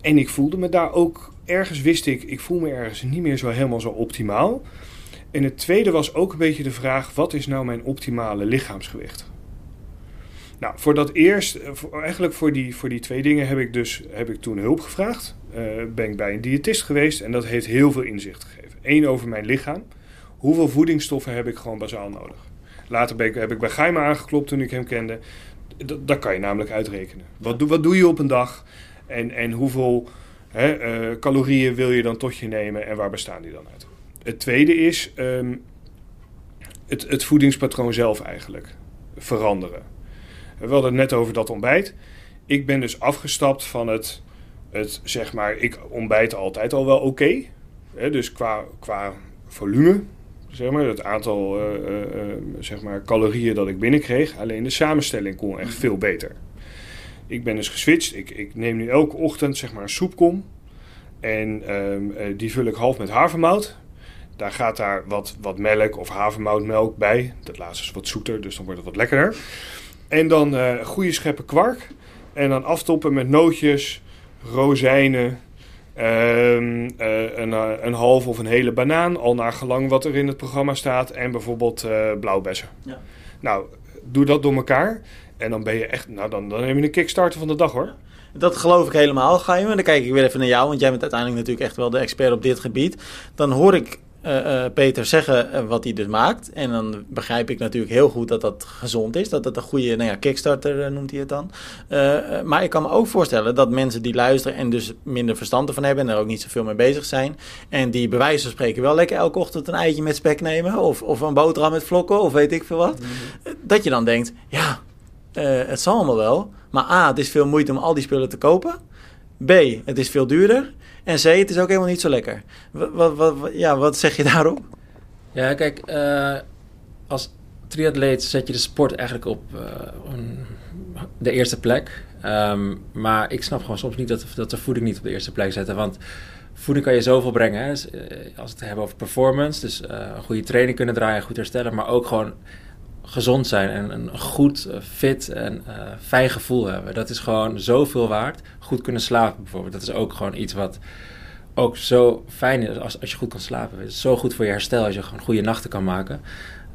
En ik voelde me daar ook, ergens wist ik, ik voel me ergens niet meer zo helemaal zo optimaal. En het tweede was ook een beetje de vraag, wat is nou mijn optimale lichaamsgewicht? Nou, voor dat eerst, eh, eigenlijk voor die, voor die twee dingen heb ik dus heb ik toen hulp gevraagd. Eh, ben ik bij een diëtist geweest en dat heeft heel veel inzicht gegeven. Eén over mijn lichaam. Hoeveel voedingsstoffen heb ik gewoon bazaal nodig? Later ben ik, heb ik bij Geima aangeklopt toen ik hem kende. Dat, dat kan je namelijk uitrekenen. Wat, doe- wat doe je op een dag? En, en hoeveel hè, eh, calorieën wil je dan tot je nemen en waar bestaan die dan uit? Het tweede is ehm, het, het voedingspatroon zelf eigenlijk veranderen. We hadden het net over dat ontbijt. Ik ben dus afgestapt van het, het zeg maar, ik ontbijt altijd al wel oké. Dus qua, qua volume, zeg maar, het aantal eh, eh, eh, zeg maar, calorieën dat ik binnenkreeg. Alleen de samenstelling kon echt veel beter. Ik ben dus geswitcht. Ik, ik neem nu elke ochtend zeg maar een soepkom. En ehm, eh, die vul ik half met havermout. Daar gaat daar wat, wat melk of havermoutmelk bij. Dat laatste is wat zoeter, dus dan wordt het wat lekkerder. En dan eh goede scheppen kwark. En dan aftoppen met nootjes, rozijnen, ehm, eh, een, eh, een half of een hele banaan. Al naar gelang wat er in het programma staat. En bijvoorbeeld eh, blauwbessen. Ja. Nou, doe dat door elkaar. En dan ben je echt, nou dan, dan neem je een kickstarter van de dag hoor. Dat geloof ik helemaal, Gaim. En dan kijk ik weer even naar jou, want jij bent uiteindelijk natuurlijk echt wel de expert op dit gebied. Dan hoor ik eh, eh, Peter zeggen eh, wat hij dus maakt. En dan begrijp ik natuurlijk heel goed dat dat gezond is. Dat het een goede, nou ja, kickstarter noemt hij het dan. Maar ik kan me ook voorstellen dat mensen die luisteren en dus minder verstand ervan hebben en er ook niet zoveel mee bezig zijn. En die bij wijze van spreken wel lekker elke ochtend een eitje met spek nemen. Of, of een boterham met vlokken of weet ik veel wat. Eh, Dat je dan denkt, ja, het zal allemaal wel. Maar A, het is veel moeite om al die spullen te kopen. B, het is veel duurder. En C, het is ook helemaal niet zo lekker. Wat, wat, ja, wat zeg je daarop? Ja, kijk, eh, als triatleet zet je de sport eigenlijk op eh, de eerste plek. Ehm, maar ik snap gewoon soms niet dat, dat de voeding niet op de eerste plek zetten. Want voeding kan je zoveel brengen. Hè. Dus, eh, als we het hebben over performance, dus een goede training kunnen draaien, goed herstellen. Maar ook gewoon gezond zijn en een goed, eh, fit en eh, fijn gevoel hebben. Dat is gewoon zoveel waard. Goed kunnen slapen bijvoorbeeld. Dat is ook gewoon iets wat ook zo fijn is als, als je goed kan slapen. Het is zo goed voor je herstel als je gewoon goede nachten kan maken.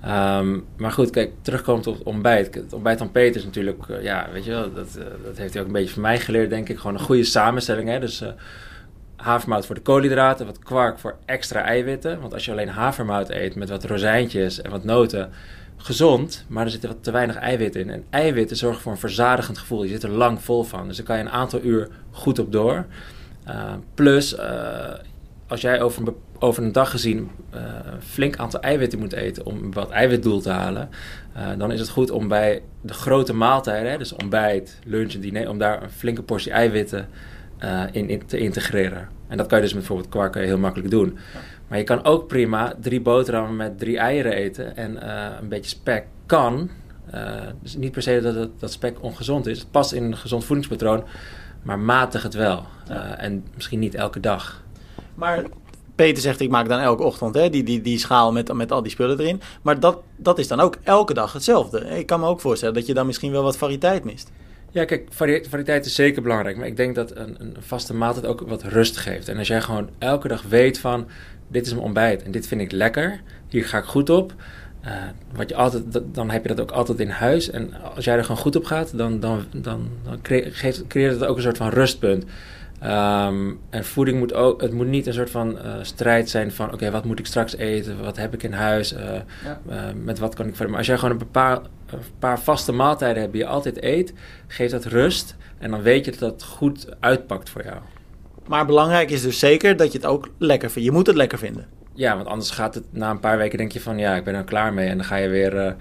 Ehm, maar goed, kijk, terugkomend op het ontbijt. Het ontbijt van Peter is natuurlijk, eh, ja, weet je wel, dat, dat heeft hij ook een beetje van mij geleerd, denk ik. Gewoon een goede samenstelling, hè. Dus havermout voor de koolhydraten, wat kwark voor extra eiwitten. Want als je alleen havermout eet met wat rozijntjes en wat noten, gezond, maar er zitten wat te weinig eiwitten in. En eiwitten zorgen voor een verzadigend gevoel. Je zit er lang vol van. Dus daar kan je een aantal uur goed op door. Uh, plus, uh, als jij over een, over een dag gezien een flink aantal eiwitten moet eten om wat eiwitdoel te halen, dan is het goed om bij de grote maaltijden, hè, dus ontbijt, lunch en diner, om daar een flinke portie eiwitten in, in, te integreren. En dat kan je dus bijvoorbeeld kwark heel makkelijk doen. Maar je kan ook prima drie boterhammen met drie eieren eten en uh, een beetje spek kan. Uh, dus niet per se dat, dat, dat spek ongezond is. Het past in een gezond voedingspatroon, maar matig het wel. Uh, en misschien niet elke dag. Maar Peter zegt, ik maak dan elke ochtend hè, die, die, die schaal met, met al die spullen erin. Maar dat, dat is dan ook elke dag hetzelfde. Ik kan me ook voorstellen dat je dan misschien wel wat variëteit mist. Ja, kijk, variëteit is zeker belangrijk. Maar ik denk dat een, een vaste maaltijd ook wat rust geeft. En als jij gewoon elke dag weet van... dit is mijn ontbijt en dit vind ik lekker. Hier ga ik goed op. Uh, wat je altijd, dan heb je dat ook altijd in huis. En als jij er gewoon goed op gaat, dan, dan, dan, dan creëert het ook een soort van rustpunt. Um, en voeding moet ook, het moet niet een soort van uh, strijd zijn van: oké, wat moet ik straks eten? Wat heb ik in huis? Uh, ja. uh, met wat kan ik verder? Maar als jij gewoon een paar, een paar vaste maaltijden hebt die je altijd eet, geeft dat rust. En dan weet je dat het goed uitpakt voor jou. Maar belangrijk is dus zeker dat je het ook lekker vindt. Je moet het lekker vinden. Ja, want anders gaat het na een paar weken denk je van ja, ik ben er klaar mee. En dan ga je weer uh,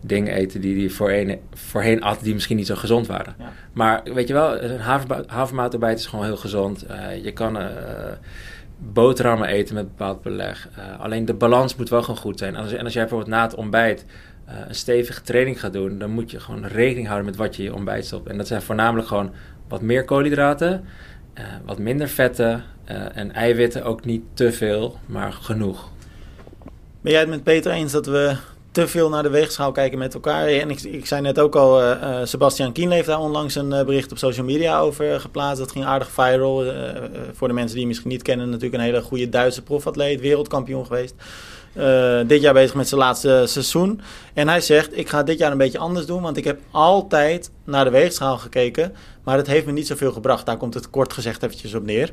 dingen eten die, die voorheen, voorheen at, die misschien niet zo gezond waren. Ja. Maar weet je wel, een havermout is gewoon heel gezond. Uh, je kan uh, boterhammen eten met bepaald beleg. alleen de balans moet wel gewoon goed zijn. En als, en als jij bijvoorbeeld na het ontbijt een stevige training gaat doen, dan moet je gewoon rekening houden met wat je je ontbijt stopt. En dat zijn voornamelijk gewoon wat meer koolhydraten, wat minder vetten, uh, en eiwitten ook niet te veel, maar genoeg. Ben jij het met Peter eens dat we te veel naar de weegschaal kijken met elkaar? En ik, ik zei net ook al, uh, Sebastian Kien heeft daar onlangs een bericht op social media over geplaatst. Dat ging aardig viral. voor de mensen die hem misschien niet kennen, natuurlijk een hele goede Duitse profatleet, wereldkampioen geweest. Uh, dit jaar bezig met zijn laatste seizoen. En hij zegt: Ik ga dit jaar een beetje anders doen, want ik heb altijd naar de weegschaal gekeken. Maar het heeft me niet zoveel gebracht. Daar komt het kort gezegd eventjes op neer.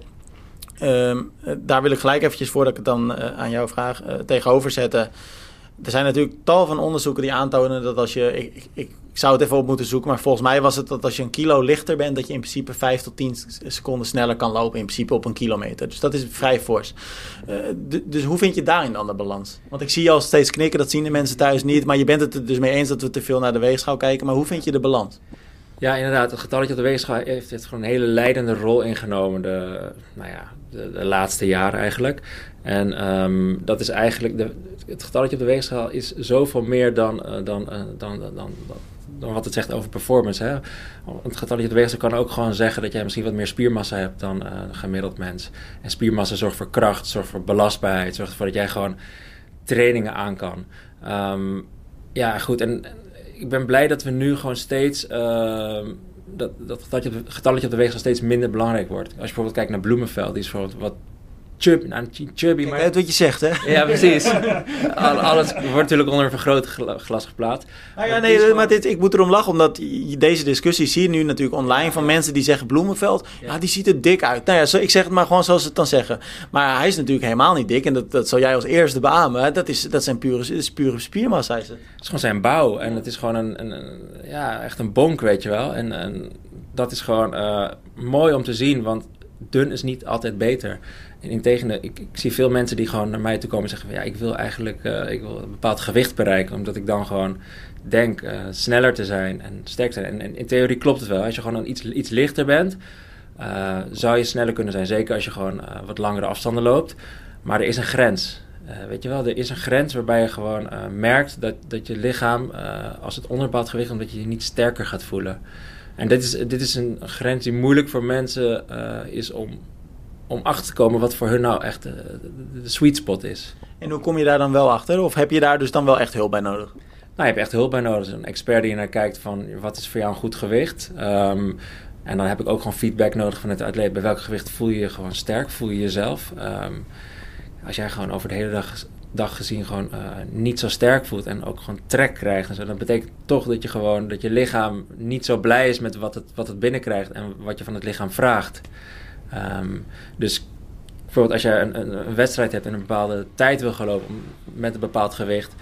Um, daar wil ik gelijk eventjes, voordat ik het dan uh, aan jou vraag, uh, tegenover zetten. Er zijn natuurlijk tal van onderzoeken die aantonen dat als je... zou het even op moeten zoeken, maar volgens mij was het dat als je een kilo lichter bent... dat je in principe 5 tot 10 seconden sneller kan lopen, in principe op een kilometer. Dus dat is vrij fors. Uh, dus hoe vind je daarin dan de balans? Want ik zie je al steeds knikken, dat zien de mensen thuis niet. Maar je bent het er dus mee eens dat we te veel naar de weegschaal kijken. Maar hoe vind je de balans? Ja, inderdaad. Het getalletje op de weegschaal heeft, heeft gewoon een hele leidende rol ingenomen de, nou ja, de, laatste jaren eigenlijk. En um, dat is eigenlijk, de, het getalletje op de weegschaal is zoveel meer dan, uh, dan, uh, dan, dan, dan, dan, wat het zegt over performance. Hè? Het getalletje op de weegschaal kan ook gewoon zeggen dat jij misschien wat meer spiermassa hebt dan uh, een gemiddeld mens. En spiermassa zorgt voor kracht, zorgt voor belastbaarheid, zorgt ervoor dat jij gewoon trainingen aan kan. Um, ja, goed. En ik ben blij dat we nu gewoon steeds. Uh, dat, dat getalletje op de weegschaal steeds minder belangrijk wordt. Als je bijvoorbeeld kijkt naar Bloemenveld, die is bijvoorbeeld wat chubby, nou, chubby maar... uit wat je zegt, hè? Ja, precies. Alles wordt natuurlijk onder een vergrootglas geplaatst. Nou ja, nee, maar dit, ik moet erom lachen, omdat deze discussie zie je nu natuurlijk online van mensen die zeggen Bloemenveld, ja. die ziet er dik uit. Nou ja, zo, ik zeg het maar gewoon zoals ze het dan zeggen. Maar hij is natuurlijk helemaal niet dik en dat, dat zal jij als eerste beamen. Dat, is, dat zijn pure, dat is pure spiermassa, Het is gewoon zijn bouw en het is gewoon een, een, een ja, echt een bonk, weet je wel. En, en dat is gewoon uh, mooi om te zien, want dun is niet altijd beter. Integendeel, ik, ik zie veel mensen die gewoon naar mij toe komen en zeggen: van, Ja, ik wil eigenlijk uh, ik wil een bepaald gewicht bereiken, omdat ik dan gewoon denk uh, sneller te zijn en sterk zijn. En, in theorie klopt het wel. Als je gewoon iets, iets lichter bent, uh, zou je sneller kunnen zijn. Zeker als je gewoon wat langere afstanden loopt. Maar er is een grens. weet je wel, er is een grens waarbij je gewoon merkt dat, dat je lichaam, als het onder bepaald gewicht, omdat je je niet sterker gaat voelen. En dit is, dit is een grens die moeilijk voor mensen is om, om achter te komen wat voor hun nou echt de, de, sweet spot is. En hoe kom je daar dan wel achter? Of heb je daar dus dan wel echt hulp bij nodig? Nou, je hebt echt hulp bij nodig. Een expert die naar kijkt van wat is voor jou een goed gewicht. Um, en dan heb ik ook gewoon feedback nodig van het atleet. Bij welk gewicht voel je je gewoon sterk? Voel je jezelf? Um, als jij gewoon over de hele dag, dag gezien gewoon uh, niet zo sterk voelt en ook gewoon trek krijgt en zo, dan betekent toch dat je gewoon dat je lichaam niet zo blij is met wat het, wat het binnenkrijgt en wat je van het lichaam vraagt. Um, dus bijvoorbeeld als je een, wedstrijd hebt en een bepaalde tijd wil gaan lopen met een bepaald gewicht,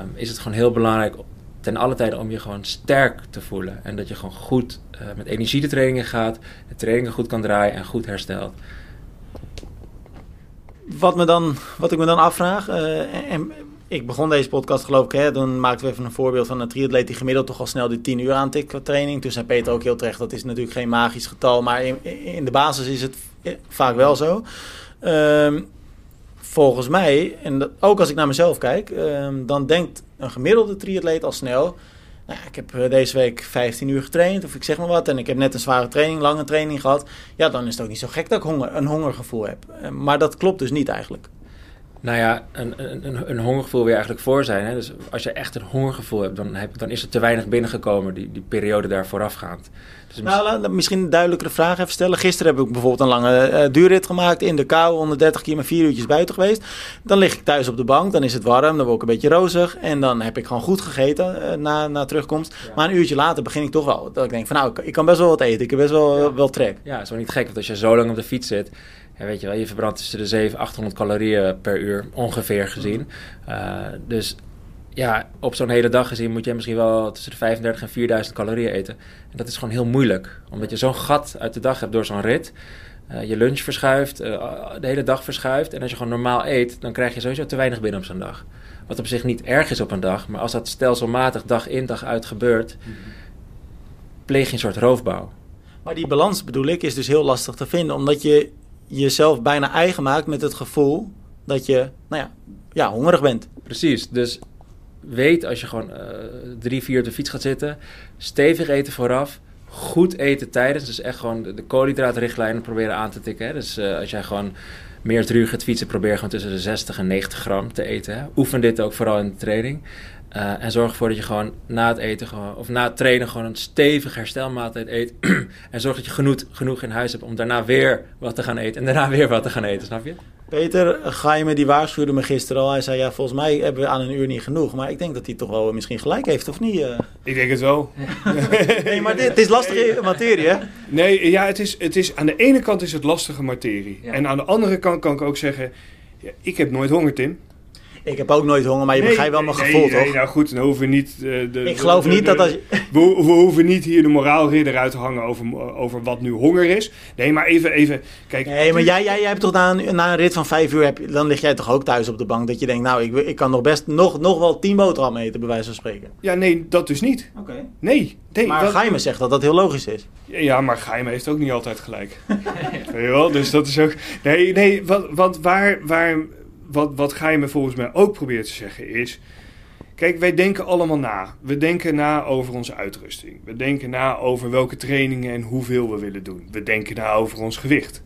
um, is het gewoon heel belangrijk ten alle tijden om je gewoon sterk te voelen. En dat je gewoon goed uh, met energie de trainingen gaat, de trainingen goed kan draaien en goed herstelt. Wat, me dan, wat ik me dan afvraag, uh, en ik begon deze podcast geloof ik, hè, dan maakten we even een voorbeeld van een triatleet die gemiddeld toch al snel die 10 uur aantikt training. Toen zei Peter ook heel terecht, dat is natuurlijk geen magisch getal, maar in, in de basis is het vaak wel zo. Um, volgens mij, en dat, ook als ik naar mezelf kijk, um, dan denkt een gemiddelde triatleet al snel, Nou, ik heb eh, deze week 15 uur getraind, of ik zeg maar wat. En ik heb net een zware training, lange training gehad. Ja, dan is het ook niet zo gek dat ik honger, een hongergevoel heb. Eh, Maar dat klopt dus niet eigenlijk. Nou ja, een, een, een- hongergevoel wil je eigenlijk voor zijn. Hè? Dus als je echt een hongergevoel hebt, dan, heb, dan is er te weinig binnengekomen, die, die periode daar voorafgaand. Dus Nou, laat- misschien een duidelijkere vraag even stellen. Gisteren heb ik bijvoorbeeld een lange eh, duurrit gemaakt in de kou, 130 keer vier uurtjes buiten geweest. Dan lig ik thuis op de bank, dan is het warm, dan word ik een beetje rozig. En dan heb ik gewoon goed gegeten eh, na, na terugkomst. Ja. Maar een uurtje later begin ik toch wel. Dat ik denk van nou, ik, ik kan best wel wat eten. Ik heb best wel, Ja. wel trek. Ja, is wel niet gek, want als je zo lang op de fiets zit, ja, weet je wel, je verbrandt tussen de 700 800 calorieën per uur, ongeveer gezien. Eh, dus ja, op zo'n hele dag gezien moet je misschien wel tussen de 35 en 4000 calorieën eten. En dat is gewoon heel moeilijk, omdat je zo'n gat uit de dag hebt door zo'n rit. Eh, je lunch verschuift, eh, de hele dag verschuift. En als je gewoon normaal eet, dan krijg je sowieso te weinig binnen op zo'n dag. Wat op zich niet erg is op een dag, maar als dat stelselmatig dag in dag uit gebeurt, pleeg je een soort roofbouw. Maar die balans bedoel ik is dus heel lastig te vinden. Omdat je jezelf bijna eigen maakt met het gevoel dat je, nou ja, ja hongerig bent. Precies, dus weet als je gewoon eh, drie, vier op de fiets gaat zitten, stevig eten vooraf, goed eten tijdens. Dus echt gewoon de, koolhydraatrichtlijnen proberen aan te tikken. Hè. Dus eh, als jij gewoon meer drie gaat fietsen, probeer gewoon tussen de 60 en 90 gram te eten. Hè. Oefen dit ook vooral in de training. Eh, en zorg ervoor dat je gewoon na het eten gewoon, of na het trainen gewoon een stevig herstelmaaltijd eet. en zorg dat je genoeg, genoeg in huis hebt om daarna weer wat te gaan eten. En daarna weer wat te gaan eten, snap je? Peter Gaime die waarschuwde me gisteren al. Hij zei ja, volgens mij hebben we aan een uur niet genoeg. Maar ik denk dat hij toch wel misschien gelijk heeft, of niet? eh? Ik denk het wel. Nee, maar dit, het is lastige materie, hè? Nee, ja, het is, het is, aan de ene kant is het lastige materie. Ja. En aan de andere kant kan ik ook zeggen, ja, ik heb nooit honger, Tim. Ik heb ook nooit honger, maar je Nee, begrijpt wel mijn nee, gevoel, nee, toch? nou goed, dan hoeven we niet... eh, de, ik geloof de- niet de- dat als je... We, ho- we hoeven niet hier de moraalridder uit te hangen over, over wat nu honger is. Nee, maar even, even kijk... Nee, maar jij, jij, jij hebt toch na een, na een rit van vijf uur, heb, je- dan lig jij toch ook thuis op de bank. Dat je denkt, nou, ik, ik kan nog best nog, nog wel tien boterhammen eten, bij wijze van spreken. Ja, nee, dat dus niet. Oké. Nee, nee. Maar dat- Gaime zegt dat dat heel logisch is. Ja, maar Geheim heeft ook niet altijd gelijk. Weet je wel? Dus dat is ook... Nee, nee, want, want waar, waar, wat, wat Geheim volgens mij ook probeert te zeggen is... Kijk, wij denken allemaal na. We denken na over onze uitrusting. We denken na over welke trainingen en hoeveel we willen doen. We denken na over ons gewicht.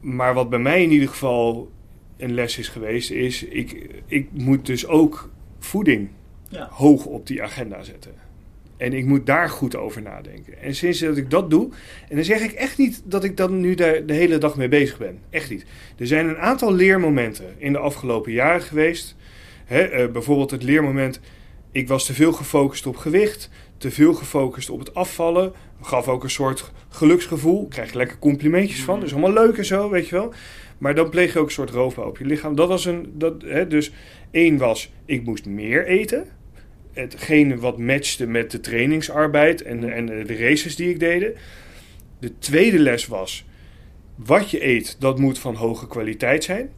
Maar wat bij mij in ieder geval een les is geweest, is... Ik, ik moet dus ook voeding Ja. hoog op die agenda zetten. En ik moet daar goed over nadenken. En sinds dat ik dat doe, en dan zeg ik echt niet dat ik dan nu de, de hele dag mee bezig ben. Echt niet. Er zijn een aantal leermomenten in de afgelopen jaren geweest. Hè, eh, bijvoorbeeld het leermoment, ik was te veel gefocust op gewicht, te veel gefocust op het afvallen. Gaf ook een soort geluksgevoel. Krijg je lekker complimentjes van. Dat is allemaal leuk en zo, weet je wel. Maar dan pleeg je ook een soort roofbouw op je lichaam. Dat was een. Dat, hè, dus één was, ik moest meer eten. Hetgene wat matchte met de trainingsarbeid en, en de races die ik deed. De tweede les was, wat je eet, dat moet van hoge kwaliteit zijn.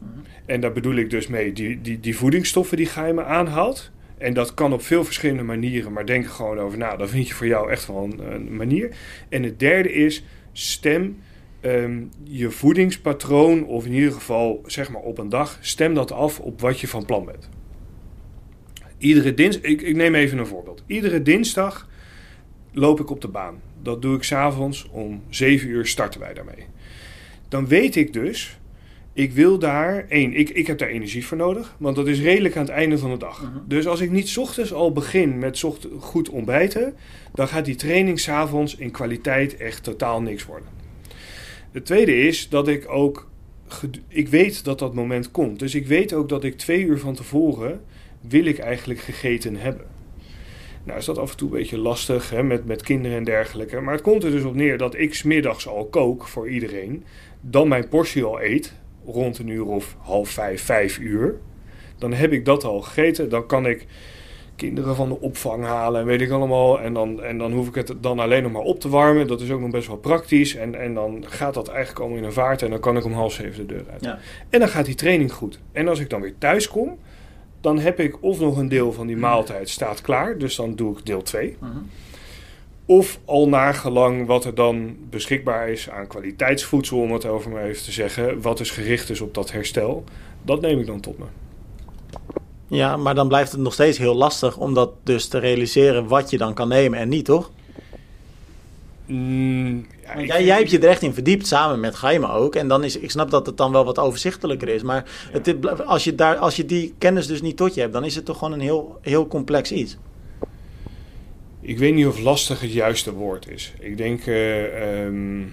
En daar bedoel ik dus mee die, die, die voedingsstoffen die Geime aanhaalt. En dat kan op veel verschillende manieren, maar denk er gewoon over na. Dan vind je voor jou echt wel een, een manier. En het derde is, stem ehm, je voedingspatroon, of in ieder geval zeg maar op een dag, stem dat af op wat je van plan bent. Iedere dinsdag, ik, ik neem even een voorbeeld. Iedere dinsdag loop ik op de baan. Dat doe ik s'avonds om 7 uur starten wij daarmee. Dan weet ik dus, ik wil daar, één, ik, ik heb daar energie voor nodig, want dat is redelijk aan het einde van de dag. Mhm. Dus als ik niet 's ochtends al begin met goed ontbijten, dan gaat die training s'avonds in kwaliteit echt totaal niks worden. De tweede is dat ik ook, ik weet dat dat moment komt. Dus ik weet ook dat ik twee uur van tevoren wil ik eigenlijk gegeten hebben. Nou is dat af en toe een beetje lastig hè, met, met kinderen en dergelijke. Maar het komt er dus op neer dat ik smiddags al kook voor iedereen. Dan mijn portie al eet, rond een uur of half vijf, vijf uur. Dan heb ik dat al gegeten. Dan kan ik kinderen van de opvang halen en weet ik allemaal. En dan, en dan hoef ik het dan alleen nog maar op te warmen. Dat is ook nog best wel praktisch. En, en dan gaat dat eigenlijk allemaal in een vaart. En dan kan ik om half zeven de deur uit. Ja. En dan gaat die training goed. En als ik dan weer thuis kom, dan heb ik of nog een deel van die maaltijd staat klaar. Dus dan doe ik deel 2. Mhm. Of al nagelang wat er dan beschikbaar is aan kwaliteitsvoedsel, om het over me even te zeggen. Wat dus gericht is op dat herstel. Dat neem ik dan tot me. Ja, maar dan blijft het nog steeds heel lastig om dat dus te realiseren wat je dan kan nemen en niet, toch? Mm, ja, jij, jij hebt je er echt in verdiept, samen met Gaima ook. En dan is, ik snap dat het dan wel wat overzichtelijker is. Maar het, als, je daar, als je die kennis dus niet tot je hebt, dan is het toch gewoon een heel, heel complex iets. Ik weet niet of lastig het juiste woord is. Ik denk eh, ehm,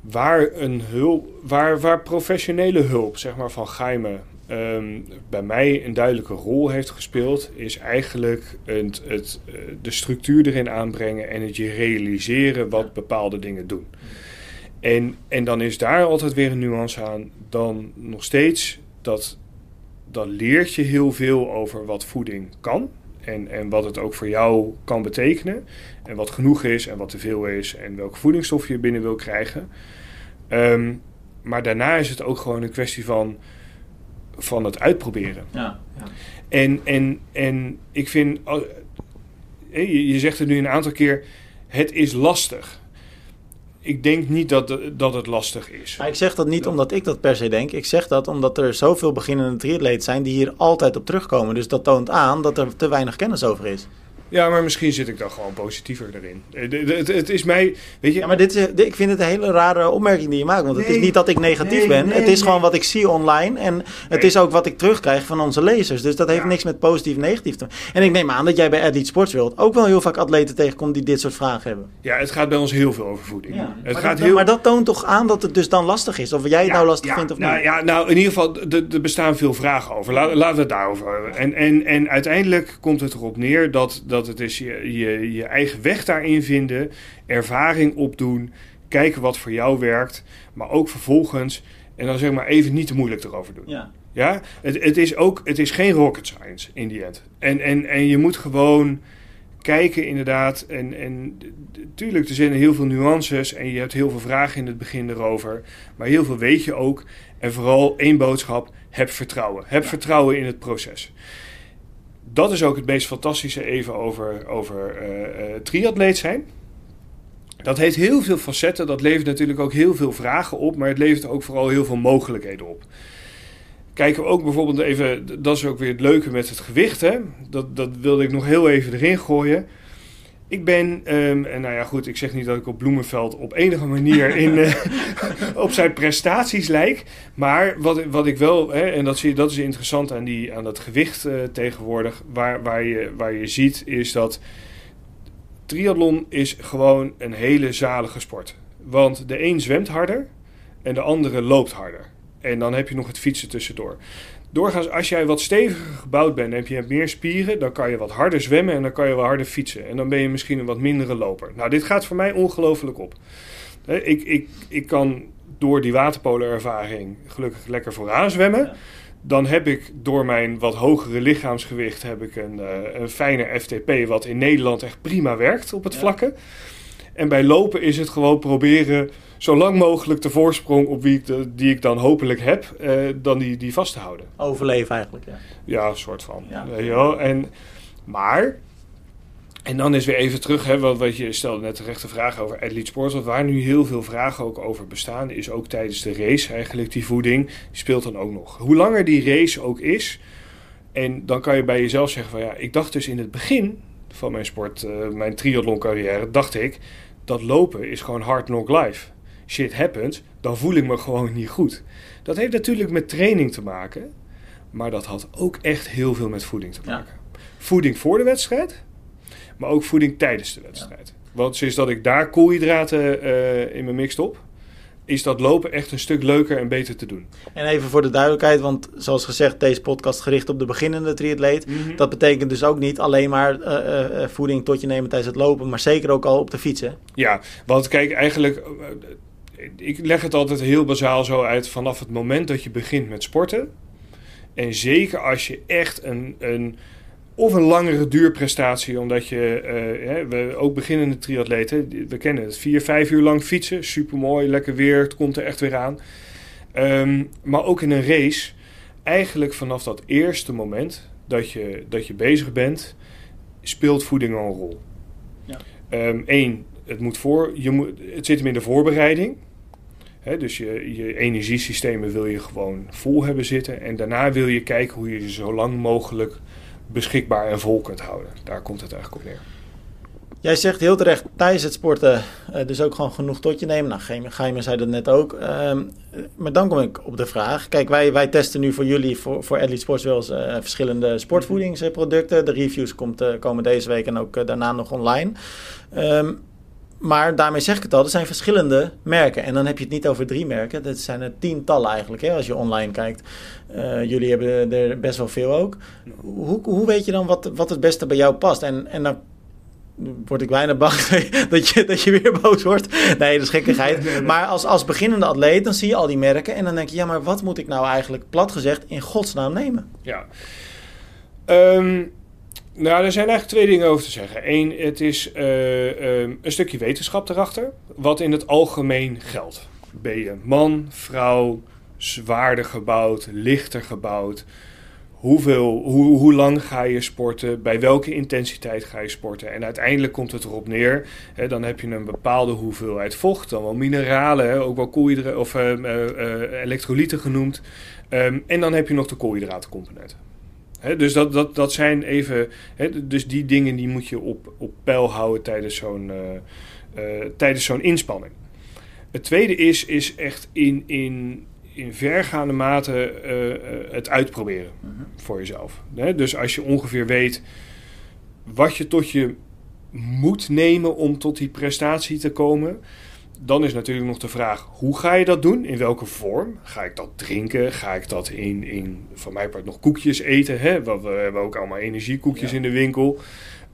waar een hulp, waar, waar professionele hulp, zeg maar van Geime, ehm, bij mij een duidelijke rol heeft gespeeld, is eigenlijk het, het, eh, de structuur erin aanbrengen en het je realiseren wat bepaalde dingen doen. En, en dan is daar altijd weer een nuance aan. Dan nog steeds dat, dan leert je heel veel over wat voeding kan. En, en wat het ook voor jou kan betekenen. En wat genoeg is en wat te veel is. En welke voedingsstof je binnen wil krijgen. Ehm, maar daarna is het ook gewoon een kwestie van, van het uitproberen. Ja. En, en, en ik vind, al- eh, je, je zegt het nu een aantal keer, het is lastig. Ik denk niet dat, dat het lastig is. Maar ik zeg dat niet omdat ik dat per se denk. Ik zeg dat omdat er zoveel beginnende triatleten zijn die hier altijd op terugkomen. Dus dat toont aan dat er te weinig kennis over is. Ja, maar misschien zit ik dan gewoon positiever erin. Eh, Het, het is mij, weet je... Ja, maar dit is, ik vind het een hele rare opmerking die je maakt. Want het is niet dat ik negatief Nee, ben. nee, het is gewoon wat ik zie online. En het is ook wat ik terugkrijg van onze lezers. Dus dat heeft Ja. niks met positief en negatief te maken. En ik neem aan dat jij bij Athlete Sports World ook wel heel vaak atleten tegenkomt die dit soort vragen hebben. Ja, het gaat bij ons heel veel over voeding. Het maar, gaat dat, heel... maar dat toont toch aan dat het dus dan lastig is. Of jij het Ja, nou lastig vindt of nou, niet. Ja, nou, in ieder geval, er er bestaan veel vragen over. Laat- laten we het daarover hebben. En, en, en uiteindelijk komt het erop neer dat, dat het is je, je, je eigen weg daarin vinden, ervaring opdoen, kijken wat voor jou werkt, maar ook vervolgens, en dan zeg maar even niet te moeilijk erover doen. Ja. Ja, het, het is ook, het is geen rocket science in die end. En, en, en je moet gewoon kijken inderdaad. En, en tuurlijk, er zijn heel veel nuances en je hebt heel veel vragen in het begin erover. Maar heel veel weet je ook. En vooral één boodschap, heb vertrouwen. Heb vertrouwen in het proces. Dat is ook het meest fantastische even over, over eh, eh, triatleet zijn. Dat heeft heel veel facetten. Dat levert natuurlijk ook heel veel vragen op. Maar het levert ook vooral heel veel mogelijkheden op kijken we ook bijvoorbeeld even, dat is ook weer het leuke met het gewicht. Hè? Dat, dat wilde ik nog heel even erin gooien. Ik ben, ehm, en nou ja goed, ik zeg niet dat ik op Bloemenveld op enige manier in, eh, op zijn prestaties lijk. Maar wat, wat ik wel, hè, en dat, zie, dat is interessant aan, die, aan dat gewicht eh, tegenwoordig, waar, waar, je, waar je ziet is dat triathlon is gewoon een hele zalige sport. Want de een zwemt harder en de andere loopt harder. En dan heb je nog het fietsen tussendoor. Doorgaans, als jij wat steviger gebouwd bent en je hebt meer spieren, dan kan je wat harder zwemmen en dan kan je wel harder fietsen. En dan ben je misschien een wat mindere loper. Nou, dit gaat voor mij ongelooflijk op. Ik, ik, ik kan door die waterpolenervaring gelukkig lekker vooraan zwemmen. Ja. Dan heb ik door mijn wat hogere lichaamsgewicht heb ik een, eh, een fijner FTP, wat in Nederland echt prima werkt op het Ja. vlakke. En bij lopen is het gewoon proberen zo lang mogelijk de voorsprong op wie ik de, die ik dan hopelijk heb, eh, dan die, die vast te houden. Overleven eigenlijk, ja. Ja, een soort van. Ja. Wel? En, maar, en dan is weer even terug, hè, wat, wat je stelde net terecht de vraag over Athlete Sports. Want waar nu heel veel vragen ook over bestaan, is ook tijdens de race eigenlijk die voeding, die speelt dan ook nog. Hoe langer die race ook is, en dan kan je bij jezelf zeggen van ja, ik dacht dus in het begin van mijn sport, eh, mijn triathlon carrière, dacht ik, dat lopen is gewoon hard knock life. Shit happens, dan voel ik me gewoon niet goed. Dat heeft natuurlijk met training te maken. Maar dat had ook echt heel veel met voeding te Ja. maken. Voeding voor de wedstrijd, maar ook voeding tijdens de wedstrijd. Want sinds dat ik daar koolhydraten eh, in mijn mix stop, is dat lopen echt een stuk leuker en beter te doen. En even voor de duidelijkheid, want zoals gezegd, deze podcast gericht op de beginnende triatleet. Dat betekent dus ook niet alleen maar eh, eh, voeding tot je nemen tijdens het lopen, maar zeker ook al op de fiets. Hè? Ja, want kijk, eigenlijk, ik leg het altijd heel bazaal zo uit vanaf het moment dat je begint met sporten. En zeker als je echt een, een of een langere duurprestatie, omdat je, eh, hè, we, ook beginnende triatleten, we kennen het, vier, vijf uur lang fietsen, supermooi, lekker weer, het komt er echt weer aan. Ehm, maar ook in een race, eigenlijk vanaf dat eerste moment dat je, dat je bezig bent, speelt voeding al een rol. Ja. Eén, het moet voor, je moet, het zit hem in de voorbereiding. Dus je, je energiesystemen wil je gewoon vol hebben zitten. En daarna wil je kijken hoe je ze zo lang mogelijk beschikbaar en vol kunt houden. Daar komt het eigenlijk op neer. Jij zegt heel terecht tijdens het sporten uh, dus ook gewoon genoeg tot je nemen. Nou, Geime zei dat net ook. Uh, maar dan kom ik op de vraag. Kijk, wij, wij testen nu voor jullie, voor, voor Elite Sports wel uh, verschillende sportvoedingsproducten. De reviews komt, komen deze week en ook daarna nog online. Um, maar daarmee zeg ik het al, er zijn verschillende merken. En dan heb je het niet over drie merken. Dat zijn er tientallen eigenlijk, hè, als je online kijkt. Uh, jullie hebben er best wel veel ook. Hoe, hoe weet je dan wat, wat het beste bij jou past? En, en dan word ik bijna bang dat je, dat je weer boos wordt. Nee, dat is gekkigheid. Maar als, als beginnende atleet, dan zie je al die merken. En dan denk je, ja, maar wat moet ik nou eigenlijk, plat gezegd, in godsnaam nemen? Ja. Um, nou, er zijn eigenlijk twee dingen over te zeggen. Eén, het is uh, um, een stukje wetenschap erachter, wat in het algemeen geldt. Ben je man, vrouw, zwaarder gebouwd, lichter gebouwd? Hoeveel, hoe, hoe lang ga je sporten? Bij welke intensiteit ga je sporten? En uiteindelijk komt het erop neer. Hè, dan heb je een bepaalde hoeveelheid vocht, dan wel mineralen, ook wel koolhydraten of uh, uh, elektrolyten genoemd. Um, en dan heb je nog de koolhydratencomponent dus dat, dat, dat zijn even. dus die dingen die moet je op, op peil houden tijdens zo'n, uh, tijdens zo'n inspanning. Het tweede is, is echt in, in, in vergaande mate uh, het uitproberen mhm. voor jezelf. dus als je ongeveer weet wat je tot je moet nemen om tot die prestatie te komen dan is natuurlijk nog de vraag: hoe ga je dat doen? In welke vorm? Ga ik dat drinken? Ga ik dat in, in van mij part nog koekjes eten? Hè? We, we hebben ook allemaal energiekoekjes in de winkel.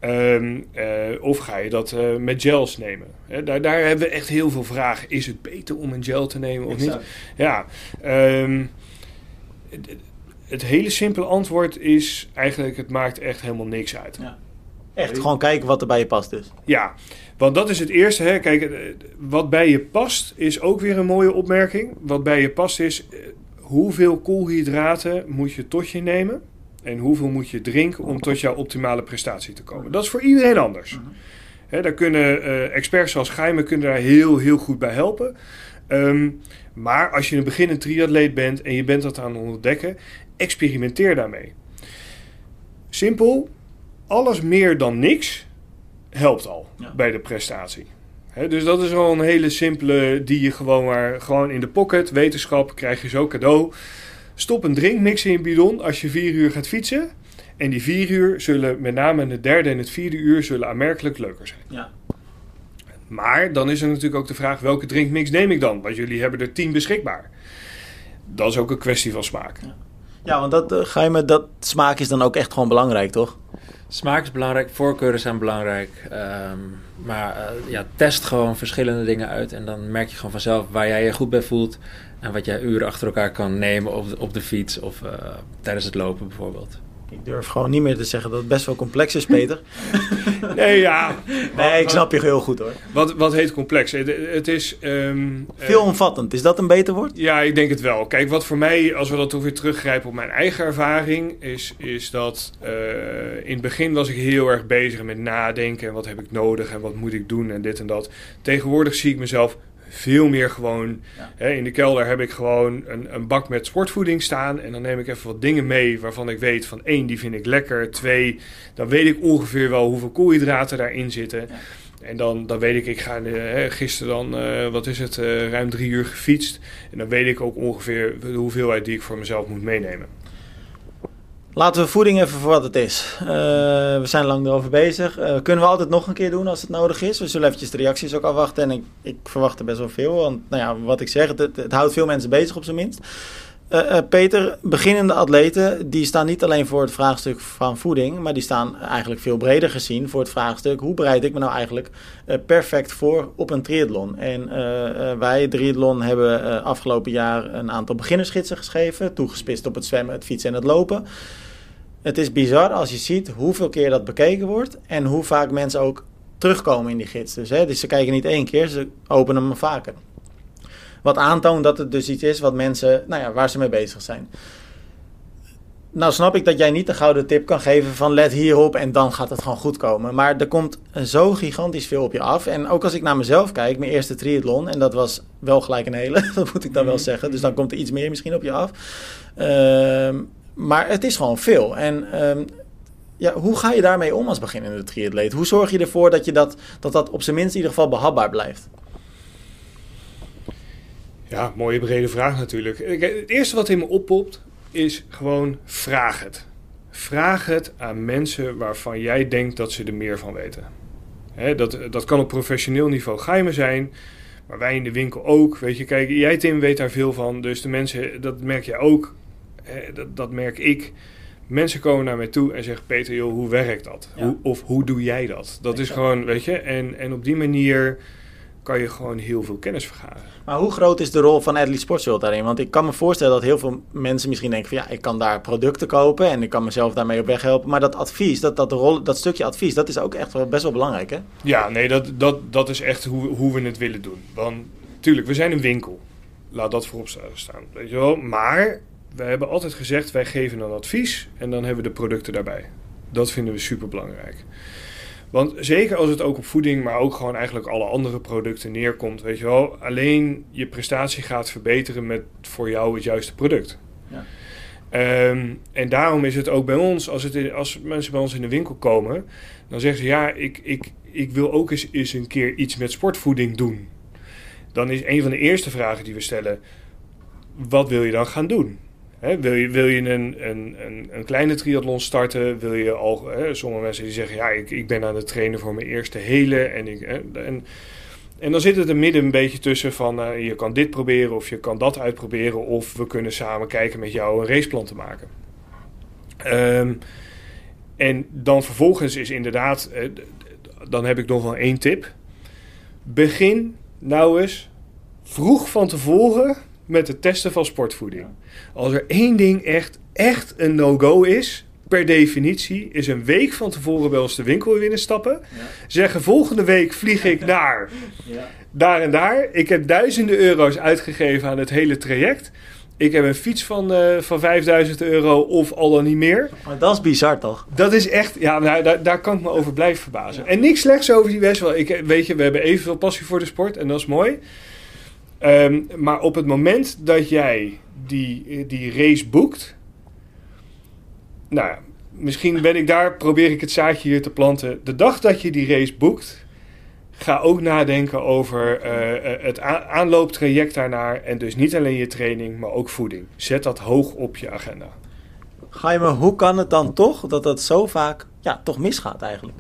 Um, uh, of ga je dat uh, met gels nemen? Daar, daar hebben we echt heel veel vragen. Is het beter om een gel te nemen of exact. niet? Ja. Um, het, het hele simpele antwoord is eigenlijk: het maakt echt helemaal niks uit. Ja. Echt gewoon kijken wat er bij je past dus. Ja, want dat is het eerste. Hè. Kijk, eh, wat bij je past is ook weer een mooie opmerking. Wat bij je past is eh, hoeveel koolhydraten moet je tot je nemen. En hoeveel moet je drinken om tot jouw optimale prestatie te komen. Dat is voor iedereen anders. Hè, daar kunnen uh, experts zoals Geime kunnen daar heel, heel goed bij helpen. Um, maar als je een beginnend triatleet bent en je bent dat aan het ontdekken, experimenteer daarmee. Simpel, alles meer dan niks helpt al bij de prestatie. dus dat is wel een hele simpele die je gewoon maar gewoon in de pocket, wetenschap, krijg je zo cadeau. Stop een drinkmix in je bidon als je vier uur gaat fietsen. En die vier uur zullen, met name in het derde en het vierde uur, zullen aanmerkelijk leuker zijn. Ja. Maar dan is er natuurlijk ook de vraag, welke drinkmix neem ik dan? Want jullie hebben er tien beschikbaar. Dat is ook een kwestie van smaak. Ja, ja want dat, uh, ga je met dat smaak is dan ook echt gewoon belangrijk, toch? Smaak is belangrijk, voorkeuren zijn belangrijk. Um, maar uh, ja, test gewoon verschillende dingen uit. En dan merk je gewoon vanzelf waar jij je goed bij voelt. En wat jij uren achter elkaar kan nemen op de, op de fiets of uh, tijdens het lopen bijvoorbeeld. Ik durf gewoon niet meer te zeggen dat het best wel complex is, Peter. nee, ja. nee, ik snap je heel goed hoor. Wat, wat heet complex? Het, is... Um, Veelomvattend, is dat een beter woord? Ja, ik denk het wel. Kijk, wat voor mij, als we dat toch weer teruggrijpen op mijn eigen ervaring, is, is dat uh, in het begin was ik heel erg bezig met nadenken. En wat heb ik nodig en wat moet ik doen en dit en dat. Tegenwoordig zie ik mezelf veel meer gewoon. Hè, in de kelder heb ik gewoon een, een, bak met sportvoeding staan. En dan neem ik even wat dingen mee waarvan ik weet van één, die vind ik lekker. Twee, dan weet ik ongeveer wel hoeveel koolhydraten daarin zitten. En dan, dan weet ik, ik ga uh, gisteren dan, uh, wat is het, uh, ruim drie uur gefietst. En dan weet ik ook ongeveer de hoeveelheid die ik voor mezelf moet meenemen. Laten we voeding even voor wat het is. Uh, we zijn lang erover bezig. Uh, kunnen we altijd nog een keer doen als het nodig is. We zullen eventjes de reacties ook afwachten. En ik, ik verwacht er best wel veel. Want nou ja, wat ik zeg, het, het, houdt veel mensen bezig op zijn minst. Uh, Peter, beginnende atleten, die staan niet alleen voor het vraagstuk van voeding, maar die staan eigenlijk veel breder gezien voor het vraagstuk hoe bereid ik me nou eigenlijk perfect voor op een triathlon. En wij, triathlon, hebben afgelopen jaar een aantal beginnersgidsen geschreven, toegespitst op het zwemmen, het fietsen en het lopen. Het is bizar als je ziet hoeveel keer dat bekeken wordt en hoe vaak mensen ook terugkomen in die gids. Dus, hè, dus ze kijken niet één keer, ze openen hem vaker. Wat aantoont dat het dus iets is wat mensen, nou ja, waar ze mee bezig zijn. nou snap ik dat jij niet de gouden tip kan geven van let hierop en dan gaat het gewoon goed komen. Maar er komt zo gigantisch veel op je af. En ook als ik naar mezelf kijk, mijn eerste triathlon, en dat was wel gelijk een hele, dat moet ik dan wel Mhm. zeggen. Dus dan komt er iets meer misschien op je af. Ehm, maar het is gewoon veel. En ehm, ja, hoe ga je daarmee om als beginnende triatleet? Hoe zorg je ervoor dat je dat, dat, dat op zijn minst in ieder geval behapbaar blijft? Ja, mooie brede vraag natuurlijk. Het eerste wat in me oppopt is gewoon vraag het. Vraag het aan mensen waarvan jij denkt dat ze er meer van weten. Dat, dat kan op professioneel niveau geheimen zijn, maar wij in de winkel ook. Weet je, kijk, jij Tim weet daar veel van, dus de mensen, dat merk jij ook, dat, dat merk ik. Mensen komen naar mij toe en zeggen: Peter, joh, hoe werkt dat? Ja. Hoe, of hoe doe jij dat? Dat is gewoon, weet je, en, en op die manier kan je gewoon heel veel kennis vergaren. Maar hoe groot is de rol van Athlete Sports World daarin? Want ik kan me voorstellen dat heel veel mensen misschien denken van ja, ik kan daar producten kopen en ik kan mezelf daarmee op weg helpen. Maar dat advies, dat, dat, rol, dat stukje advies, dat is ook echt wel best wel belangrijk hè? Ja, nee, dat, dat, dat is echt hoe, hoe we het willen doen. Want tuurlijk, we zijn een winkel. Laat dat voorop sta- staan. Weet je wel? Maar we hebben altijd gezegd, wij geven een advies en dan hebben we de producten daarbij. Dat vinden we super belangrijk. Want zeker als het ook op voeding, maar ook gewoon eigenlijk alle andere producten neerkomt, weet je wel, alleen je prestatie gaat verbeteren met voor jou het juiste product. Ja. Ehm, en daarom is het ook bij ons, als, het in- als mensen bij ons in de winkel komen, dan zeggen ze ja, ik, ik, ik wil ook eens, eens een keer iets met sportvoeding doen. Dan is een van de eerste vragen die we stellen, wat wil je dan gaan doen? Wil je, wil je een, een, een, een kleine triathlon starten? Wil je al, sommige mensen die zeggen, ja, ik, ik ben aan het trainen voor mijn eerste hele. En, en, en dan zit het er midden een beetje tussen van, eh, je kan dit proberen of je kan dat uitproberen. Of we kunnen samen kijken met jou een raceplan te maken. Ehm, en dan vervolgens is inderdaad, eh, dan heb ik nog wel één tip. Begin nou eens vroeg van tevoren met het testen van sportvoeding. Als er één ding echt, echt een no-go is, per definitie, is een week van tevoren bij ons de winkel weer binnenstappen. Zeggen volgende week vlieg ik naar daar en daar. Ik heb duizenden euro's uitgegeven aan het hele traject. Ik heb een fiets van, eh, van 5000 euro of al dan niet meer. Maar dat is bizar toch? Dat is echt, ja, nou, daar, daar kan ik me over blijven verbazen. En niks slechts over die wel. Ik, weet je, we hebben evenveel passie voor de sport en dat is mooi. Ehm, maar op het moment dat jij die, die race boekt. Nou, ja, misschien ben ik daar, probeer ik het zaadje hier te planten. De dag dat je die race boekt, ga ook nadenken over eh, eh, het aanlooptraject daarnaar. En dus niet alleen je training, maar ook voeding. Zet dat hoog op je agenda. Ga je me, hoe kan het dan toch dat dat zo vaak ja, toch misgaat eigenlijk?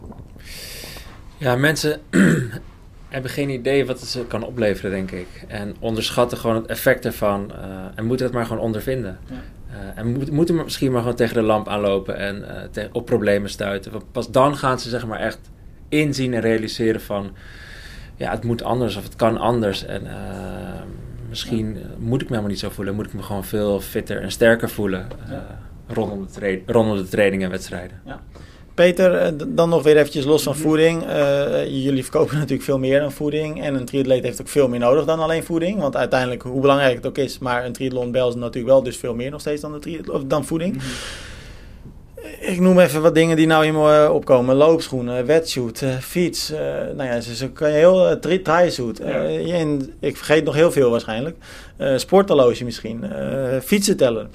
Ja, mensen hebben geen idee wat het ze kan opleveren, denk ik. En onderschatten gewoon het effect ervan. eh, en moeten het maar gewoon ondervinden. Ja. Eh, en moet, moeten misschien maar gewoon tegen de lamp aanlopen en eh, te- op problemen stuiten. Want pas dan gaan ze zeg maar echt inzien en realiseren van... Ja, het moet anders of het kan anders. En misschien moet ik me helemaal niet zo voelen. Moet ik me gewoon veel fitter en sterker voelen. Ja. rondom, de rondom de trainingen en wedstrijden. Peter, eh, dan nog weer eventjes los van voeding. Eh, jullie verkopen natuurlijk veel meer dan voeding. En een triatleet heeft ook veel meer nodig dan alleen voeding. Want uiteindelijk, hoe belangrijk het ook is, maar een triathlon bel is natuurlijk wel dus veel meer nog steeds dan, de of dan voeding. Ik noem even wat dingen die nou in me eh, opkomen. Loopschoenen, wetsuit, eh, fiets. eh, nou ja, zo, zo kan je heel... uh, tri-suit. Eh, en ik vergeet nog heel veel waarschijnlijk. Eh sporthorloge misschien. eh fietsen tellen.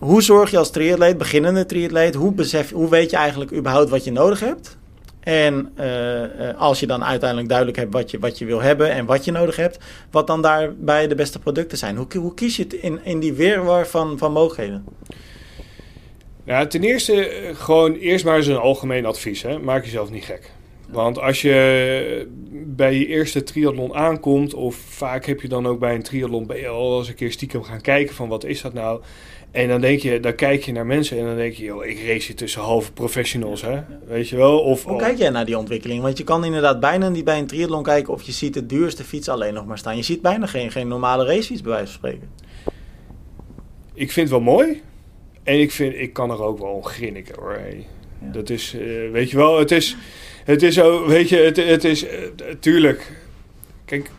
Hoe zorg je als triatleet, beginnende triatleet, hoe, besef, hoe weet je eigenlijk überhaupt wat je nodig hebt? En eh, eh, als je dan uiteindelijk duidelijk hebt wat je, wat je wil hebben en wat je nodig hebt, wat dan daarbij de beste producten zijn? Hoe, hoe kies je het in, in die weerwar van, van mogelijkheden? Ja, ten eerste eh, gewoon eerst maar eens een algemeen advies. Hè. Maak jezelf niet gek. Want als je bij je eerste triathlon aankomt, of vaak heb je dan ook bij een triathlon, ben je al eens een keer stiekem gaan kijken van wat is dat nou? En dan denk je, dan kijk je naar mensen en dan denk je, joh, ik race hier tussen halve professionals, hè? Weet je wel? Of, Hoe kijk jij naar die ontwikkeling? Want je kan inderdaad bijna niet bij een triathlon kijken of je ziet de duurste fiets alleen nog maar staan. Je ziet bijna geen, geen normale racefiets bij wijze van spreken. ik vind het wel mooi. En ik, vind, ik kan er ook wel om grinniken hoor. Hey. Ja. Dat is, eh, weet je wel, het is, het is zo, weet je, het, het is, eh, tuurlijk. Kijk,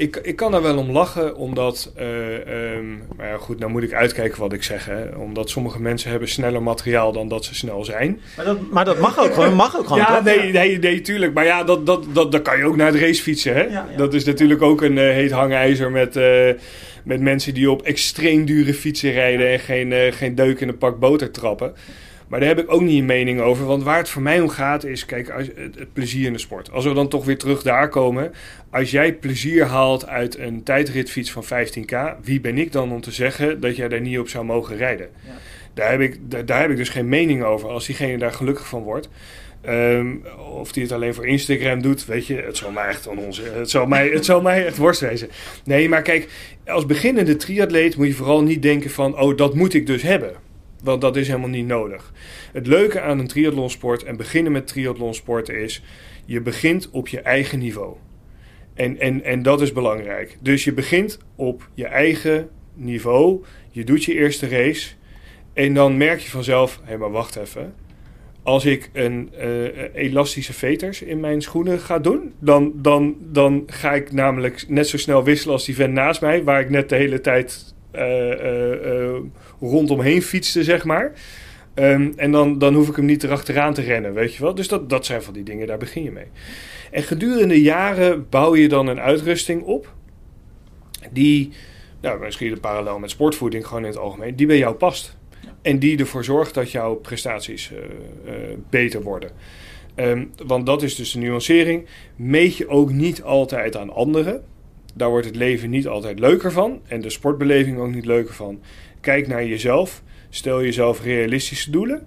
ik, ik kan daar wel om lachen, omdat... ehm, maar ja, goed, nou moet ik uitkijken wat ik zeg. Hè, omdat sommige mensen hebben sneller materiaal dan dat ze snel zijn. Maar dat, maar dat mag ook gewoon. Mag ook gewoon ja, toch? nee, nee, nee, tuurlijk. Maar ja, dat, dat, dat, dat kan je ook naar de race fietsen. Hè? Ja, ja. Dat is natuurlijk ook een eh, heet hangijzer met, eh, met mensen die op extreem dure fietsen rijden en geen, geen deuk in een pak boter trappen. Maar daar heb ik ook niet een mening over. Want waar het voor mij om gaat is, kijk, als, het, het plezier in de sport. Als we dan toch weer terug daar komen. Als jij plezier haalt uit een tijdritfiets van 15k, wie ben ik dan om te zeggen dat jij daar niet op zou mogen rijden? Ja. Daar, heb ik, daar, daar heb ik dus geen mening over. Als diegene daar gelukkig van wordt. Ehm, of die het alleen voor Instagram doet, weet je, het zal mij echt aan onze, het zal mij, het zal mij echt worst wezen. Nee, maar kijk, als beginnende triatleet moet je vooral niet denken van, oh, dat moet ik dus hebben. Want dat is helemaal niet nodig. Het leuke aan een triathlonsport en beginnen met triathlonsport is, je begint op je eigen niveau. En, en, en dat is belangrijk. Dus je begint op je eigen niveau, je doet je eerste race en dan merk je vanzelf, hé, maar wacht even als ik een eh, elastische veters in mijn schoenen ga doen, dan, dan, dan ga ik namelijk net zo snel wisselen als die vent naast mij, waar ik net de hele tijd rondomheen fietste, zeg maar. Ehm, en dan, dan hoef ik hem niet erachteraan te rennen, weet je wel. Dus dat, dat zijn van die dingen, daar begin je mee. En gedurende jaren bouw je dan een uitrusting op, die, nou, misschien een parallel met sportvoeding, gewoon in het algemeen, die bij jou past. En die ervoor zorgt dat jouw prestaties eh, eh, beter worden. Ehm, want dat is dus de nuancering. Meet je ook niet altijd aan anderen. Daar wordt het leven niet altijd leuker van. En de sportbeleving ook niet leuker van. Kijk naar jezelf. Stel jezelf realistische doelen.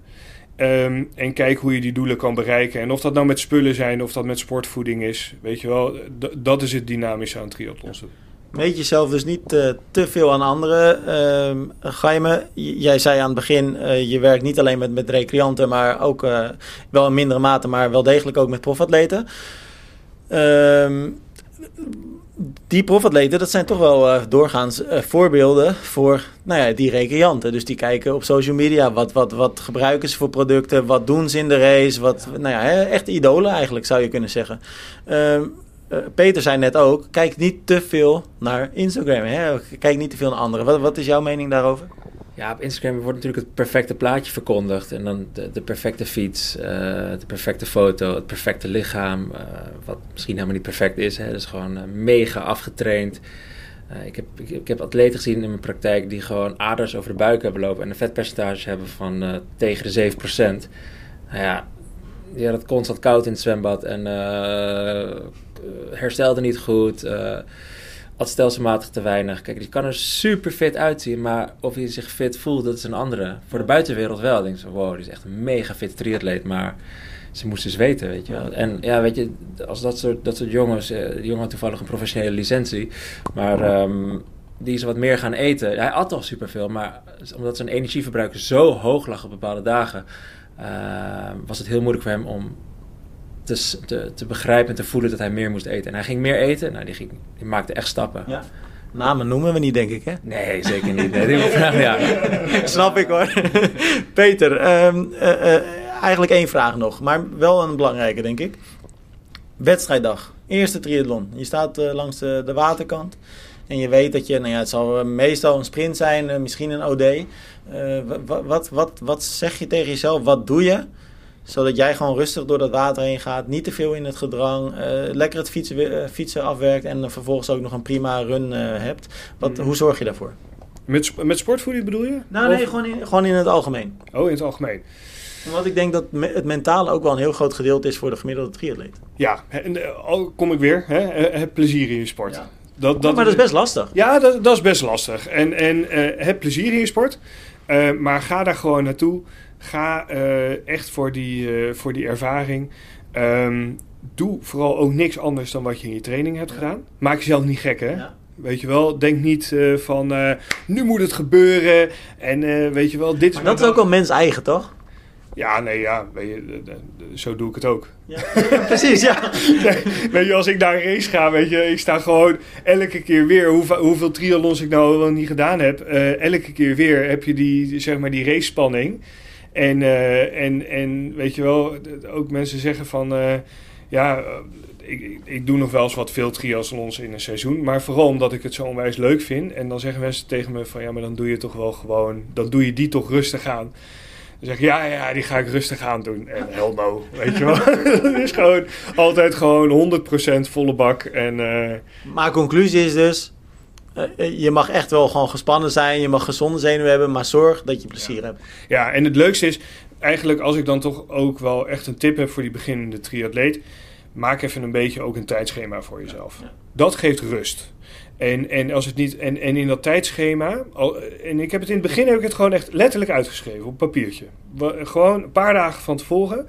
Ehm, en kijk hoe je die doelen kan bereiken. En of dat nou met spullen zijn of dat met sportvoeding is. Weet je wel, dat is het dynamische aan triathlons. Meet jezelf dus niet eh, te veel aan anderen. Ehm Gaime, j- jij zei aan het begin, eh, je werkt niet alleen met, met recreanten, maar ook eh, wel in mindere mate, maar wel degelijk ook met profatleten. Die profatleten, dat zijn toch wel eh, doorgaans eh, voorbeelden voor nou ja, die recreanten. Dus die kijken op social media, wat, wat, wat gebruiken ze voor producten, wat doen ze in de race. Wat, nou ja, echt idolen eigenlijk zou je kunnen zeggen. Ehm, eh, Peter zei net ook, kijk niet te veel naar Instagram. Hè? Kijk niet te veel naar anderen. Wat, wat is jouw mening daarover? Ja, op Instagram wordt natuurlijk het perfecte plaatje verkondigd. En dan de, perfecte fiets, eh, de perfecte foto, het perfecte lichaam. eh, wat misschien helemaal niet perfect is. Hè. Is gewoon eh, mega afgetraind. Ik, heb, ik, heb atleten gezien in mijn praktijk die gewoon aders over de buik hebben lopen. En een vetpercentage hebben van tegen de 7%. Nou ja, die had het constant koud in het zwembad. En herstelde niet goed. At stelselmatig te weinig. Kijk, die kan er super fit uitzien, maar of hij zich fit voelt, dat is een andere. Voor de buitenwereld wel. Ik denk zo, wow, die is echt een mega fit triatleet, maar ze moest dus weten, weet je wel. En ja, weet je, als dat soort, dat soort jongens, eh, die jongen had toevallig een professionele licentie, maar ehm, die is wat meer gaan eten. Hij at al superveel, maar omdat zijn energieverbruik zo hoog lag op bepaalde dagen, eh, was het heel moeilijk voor hem om te, te, te begrijpen en te voelen dat hij meer moest eten. En hij ging meer eten, nou, die, ging, die maakte echt stappen. Ja. Namen noemen we niet, denk ik, hè? Nee, zeker niet. Nee, vraag, ja. Snap ik hoor. Peter, ehm, eh, eh, eigenlijk één vraag nog, maar wel een belangrijke, denk ik. Wedstrijddag, eerste triathlon. Je staat eh, langs de, de waterkant en je weet dat je, nou ja, het zal meestal een sprint zijn, misschien een OD. Eh, wa- wa- wat, wat, wat zeg je tegen jezelf? Wat doe je? Zodat jij gewoon rustig door dat water heen gaat, niet te veel in het gedrang, eh, lekker het fietsen, eh, fietsen afwerkt en dan vervolgens ook nog een prima run eh, hebt. Wat, hoe zorg je daarvoor? Met, met sportvoeding bedoel je? Nou, nee, gewoon in, gewoon in het algemeen. Oh, in het algemeen. Want ik denk dat het mentale ook wel een heel groot gedeelte is voor de gemiddelde triatleet. Ja, en, kom ik weer. Hè, heb plezier in je sport. Ja. Dat, maar dat is best lastig. Ja, dat, dat is best lastig. En, en heb plezier in je sport. Maar ga daar gewoon naartoe. Ga eh, echt voor die, eh, voor die ervaring. Ehm, doe vooral ook niks anders dan wat je in je training hebt gedaan. Maak jezelf niet gek, hè? Ja. Weet je wel, denk niet eh, van nu moet het gebeuren. En weet je wel, dit is Maar dat is ook wel mens eigen, toch? Ja, nee, ja, weet je, zo doe ik het ook. Ja, precies, ja. Nee, weet je, als ik naar een race ga, weet je, ik sta gewoon elke keer weer, hoeveel, hoeveel triathlons ik nou wel niet gedaan heb, elke keer weer heb je die, zeg maar, die race spanning. En, eh, en, en weet je wel, ook mensen zeggen van, eh, ja, ik, ik, doe nog wel eens wat veel triathlons in een seizoen. Maar vooral omdat ik het zo onwijs leuk vind. En dan zeggen mensen tegen me van ja, maar dan doe je toch wel gewoon. Dan doe je die toch rustig aan. Dan zeg ik ja, ja, die ga ik rustig aan doen. En hell no, weet je wel. Het is gewoon altijd gewoon 100% volle bak. En eh, Maar conclusie is dus, je mag echt wel gewoon gespannen zijn, je mag gezonde zenuwen hebben, maar zorg dat je plezier hebt. ja, en het leukste is eigenlijk als ik dan toch ook wel echt een tip heb voor die beginnende triatleet. Maak even een beetje ook een tijdschema voor jezelf. Ja. Dat geeft rust. En, en, als het niet, en, en in dat tijdschema, al, en ik heb het in het begin heb ik het gewoon echt letterlijk uitgeschreven op papiertje. Gewoon een paar dagen van tevoren.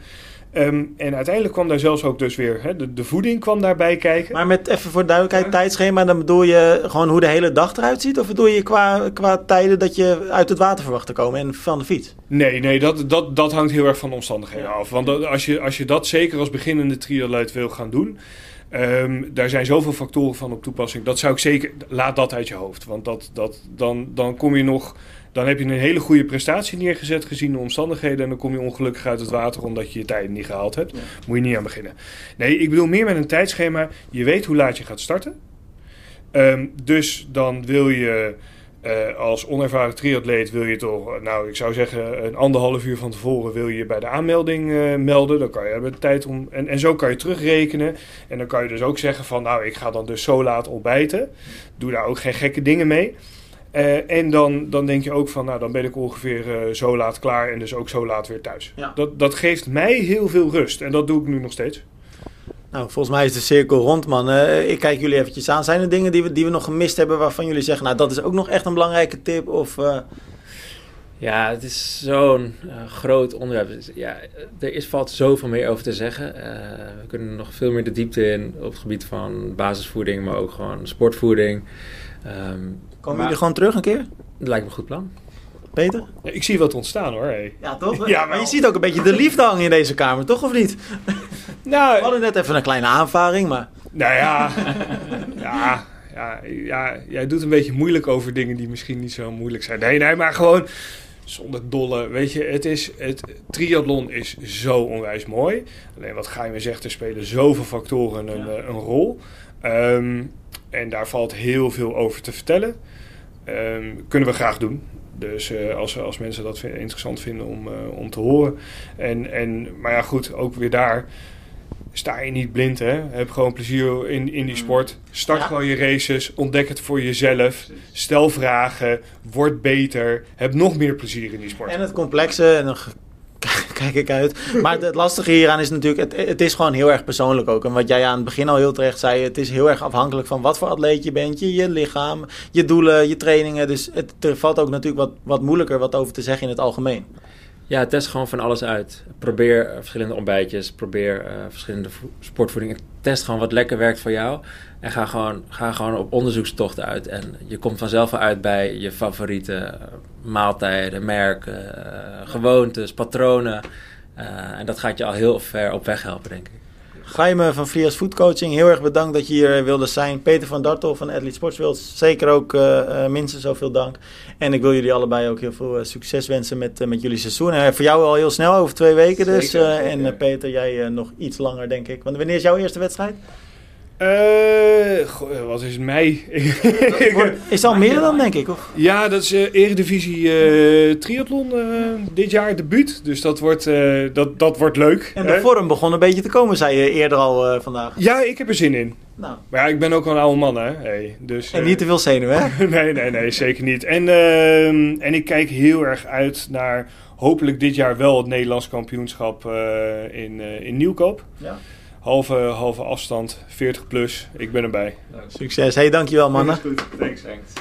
Ehm, en uiteindelijk kwam daar zelfs ook dus weer, hè, de, de voeding kwam daarbij kijken. Maar met even voor duidelijkheid, tijdschema, dan bedoel je gewoon hoe de hele dag eruit ziet? Of bedoel je qua, qua tijden dat je uit het water verwacht te komen en van de fiets? Nee, nee dat, dat, dat hangt heel erg van de omstandigheden Ja. af. Want dat- als, je, als je dat zeker als beginnende triatleet wil gaan doen... ehm, daar zijn zoveel factoren van op toepassing. Dat zou ik zeker... Laat dat uit je hoofd. Want dat, dat, dan, dan kom je nog... Dan heb je een hele goede prestatie neergezet gezien de omstandigheden... en dan kom je ongelukkig uit het water omdat je je tijden niet gehaald hebt. Ja. Moet je niet aan beginnen. Nee, ik bedoel meer met een tijdschema. Je weet hoe laat je gaat starten. Ehm, dus dan wil je... Eh, als onervaren triatleet wil je toch, nou ik zou zeggen, een anderhalf uur van tevoren wil je bij de aanmelding eh, melden. Dan kan je hebben tijd om. En, en zo kan je terugrekenen. En dan kan je dus ook zeggen van nou, ik ga dan dus zo laat ontbijten. Doe daar ook geen gekke dingen mee. Eh, en dan, dan denk je ook van, nou dan ben ik ongeveer eh, zo laat klaar en dus ook zo laat weer thuis. Ja. Dat, dat geeft mij heel veel rust en dat doe ik nu nog steeds. Nou, volgens mij is de cirkel rond, man. Eh, ik kijk jullie eventjes aan. Zijn er dingen die we, die we nog gemist hebben waarvan jullie zeggen, nou dat is ook nog echt een belangrijke tip? Of, eh, Ja, het is zo'n groot onderwerp. Ja, er is, valt zoveel meer over te zeggen. Eh, we kunnen nog veel meer de diepte in op het gebied van basisvoeding, maar ook gewoon sportvoeding. Ehm, komen maar- jullie gewoon terug een keer? Dat lijkt me een goed plan. Peter? Ja, ik zie wat ontstaan hoor. Hey. Ja, toch? Ja, maar je ziet ook een beetje de liefde hangen in deze kamer, toch of niet? Nou, We hadden net even een kleine aanvaring, maar... Nou ja, ja, ja, ja, jij doet een beetje moeilijk over dingen die misschien niet zo moeilijk zijn. Nee, nee, maar gewoon zonder dolle. Weet je, het is, het triathlon is zo onwijs mooi. Alleen wat Gaime zegt, er spelen zoveel factoren een, Ja. eh, een rol. Ehm, en daar valt heel veel over te vertellen. Ehm, kunnen we graag doen. Dus eh, als, als mensen dat interessant vinden om, eh, om te horen. En, en, maar ja, goed, ook weer daar. Sta je niet blind, hè? Heb gewoon plezier in, in die sport. Start Ja. gewoon je races. Ontdek het voor jezelf. Stel vragen. Word beter. Heb nog meer plezier in die sport. En het complexe, en dan kijk ik uit. Maar het lastige hieraan is natuurlijk, het, het is gewoon heel erg persoonlijk ook. En wat jij aan het begin al heel terecht zei, het is heel erg afhankelijk van wat voor atleet je bent, je, lichaam, je doelen, je trainingen. Dus het, er valt ook natuurlijk wat, wat moeilijker wat over te zeggen in het algemeen. Ja, test gewoon van alles uit. Probeer eh, verschillende ontbijtjes, probeer eh, verschillende vo- sportvoeding. En Test gewoon wat lekker werkt voor jou. En ga gewoon, ga gewoon op onderzoekstochten uit. En je komt vanzelf uit bij je favoriete eh, maaltijden, merken, eh, gewoontes, patronen. Eh, en dat gaat je al heel ver op weg helpen, denk ik. Gaime van Frias Food Coaching, heel erg bedankt dat je hier wilde zijn. Peter van Dartel van Athlete Sportsworld, zeker ook eh, eh, minstens zoveel dank. En ik wil jullie allebei ook heel veel succes wensen met, met jullie seizoen. Eh, voor jou al heel snel, over twee weken dus. Zeker, Eh, zeker. en Peter, jij nog iets langer denk ik. Want wanneer is jouw eerste wedstrijd? Goh, wat is het mei? Is al meer dan denk ik? Of? ja, dat is eh, Eredivisie eh triathlon dit jaar debuut. Dus dat wordt, dat, dat wordt leuk. En de hè? vorm begon een beetje te komen, zei je eerder al vandaag. Ja, ik heb er zin in. Nou, Maar ja, ik ben ook wel een oude man, hè. Hey, dus, en niet te veel zenuwen, hè? nee, nee, nee, zeker niet. En, ehm, en ik kijk heel erg uit naar hopelijk dit jaar wel het Nederlands kampioenschap in, in Nieuwkoop. Ja. Halve, halve afstand, 40 plus. Ik ben erbij. Succes. Hey, dankjewel mannen. Goed, thanks. Thanks.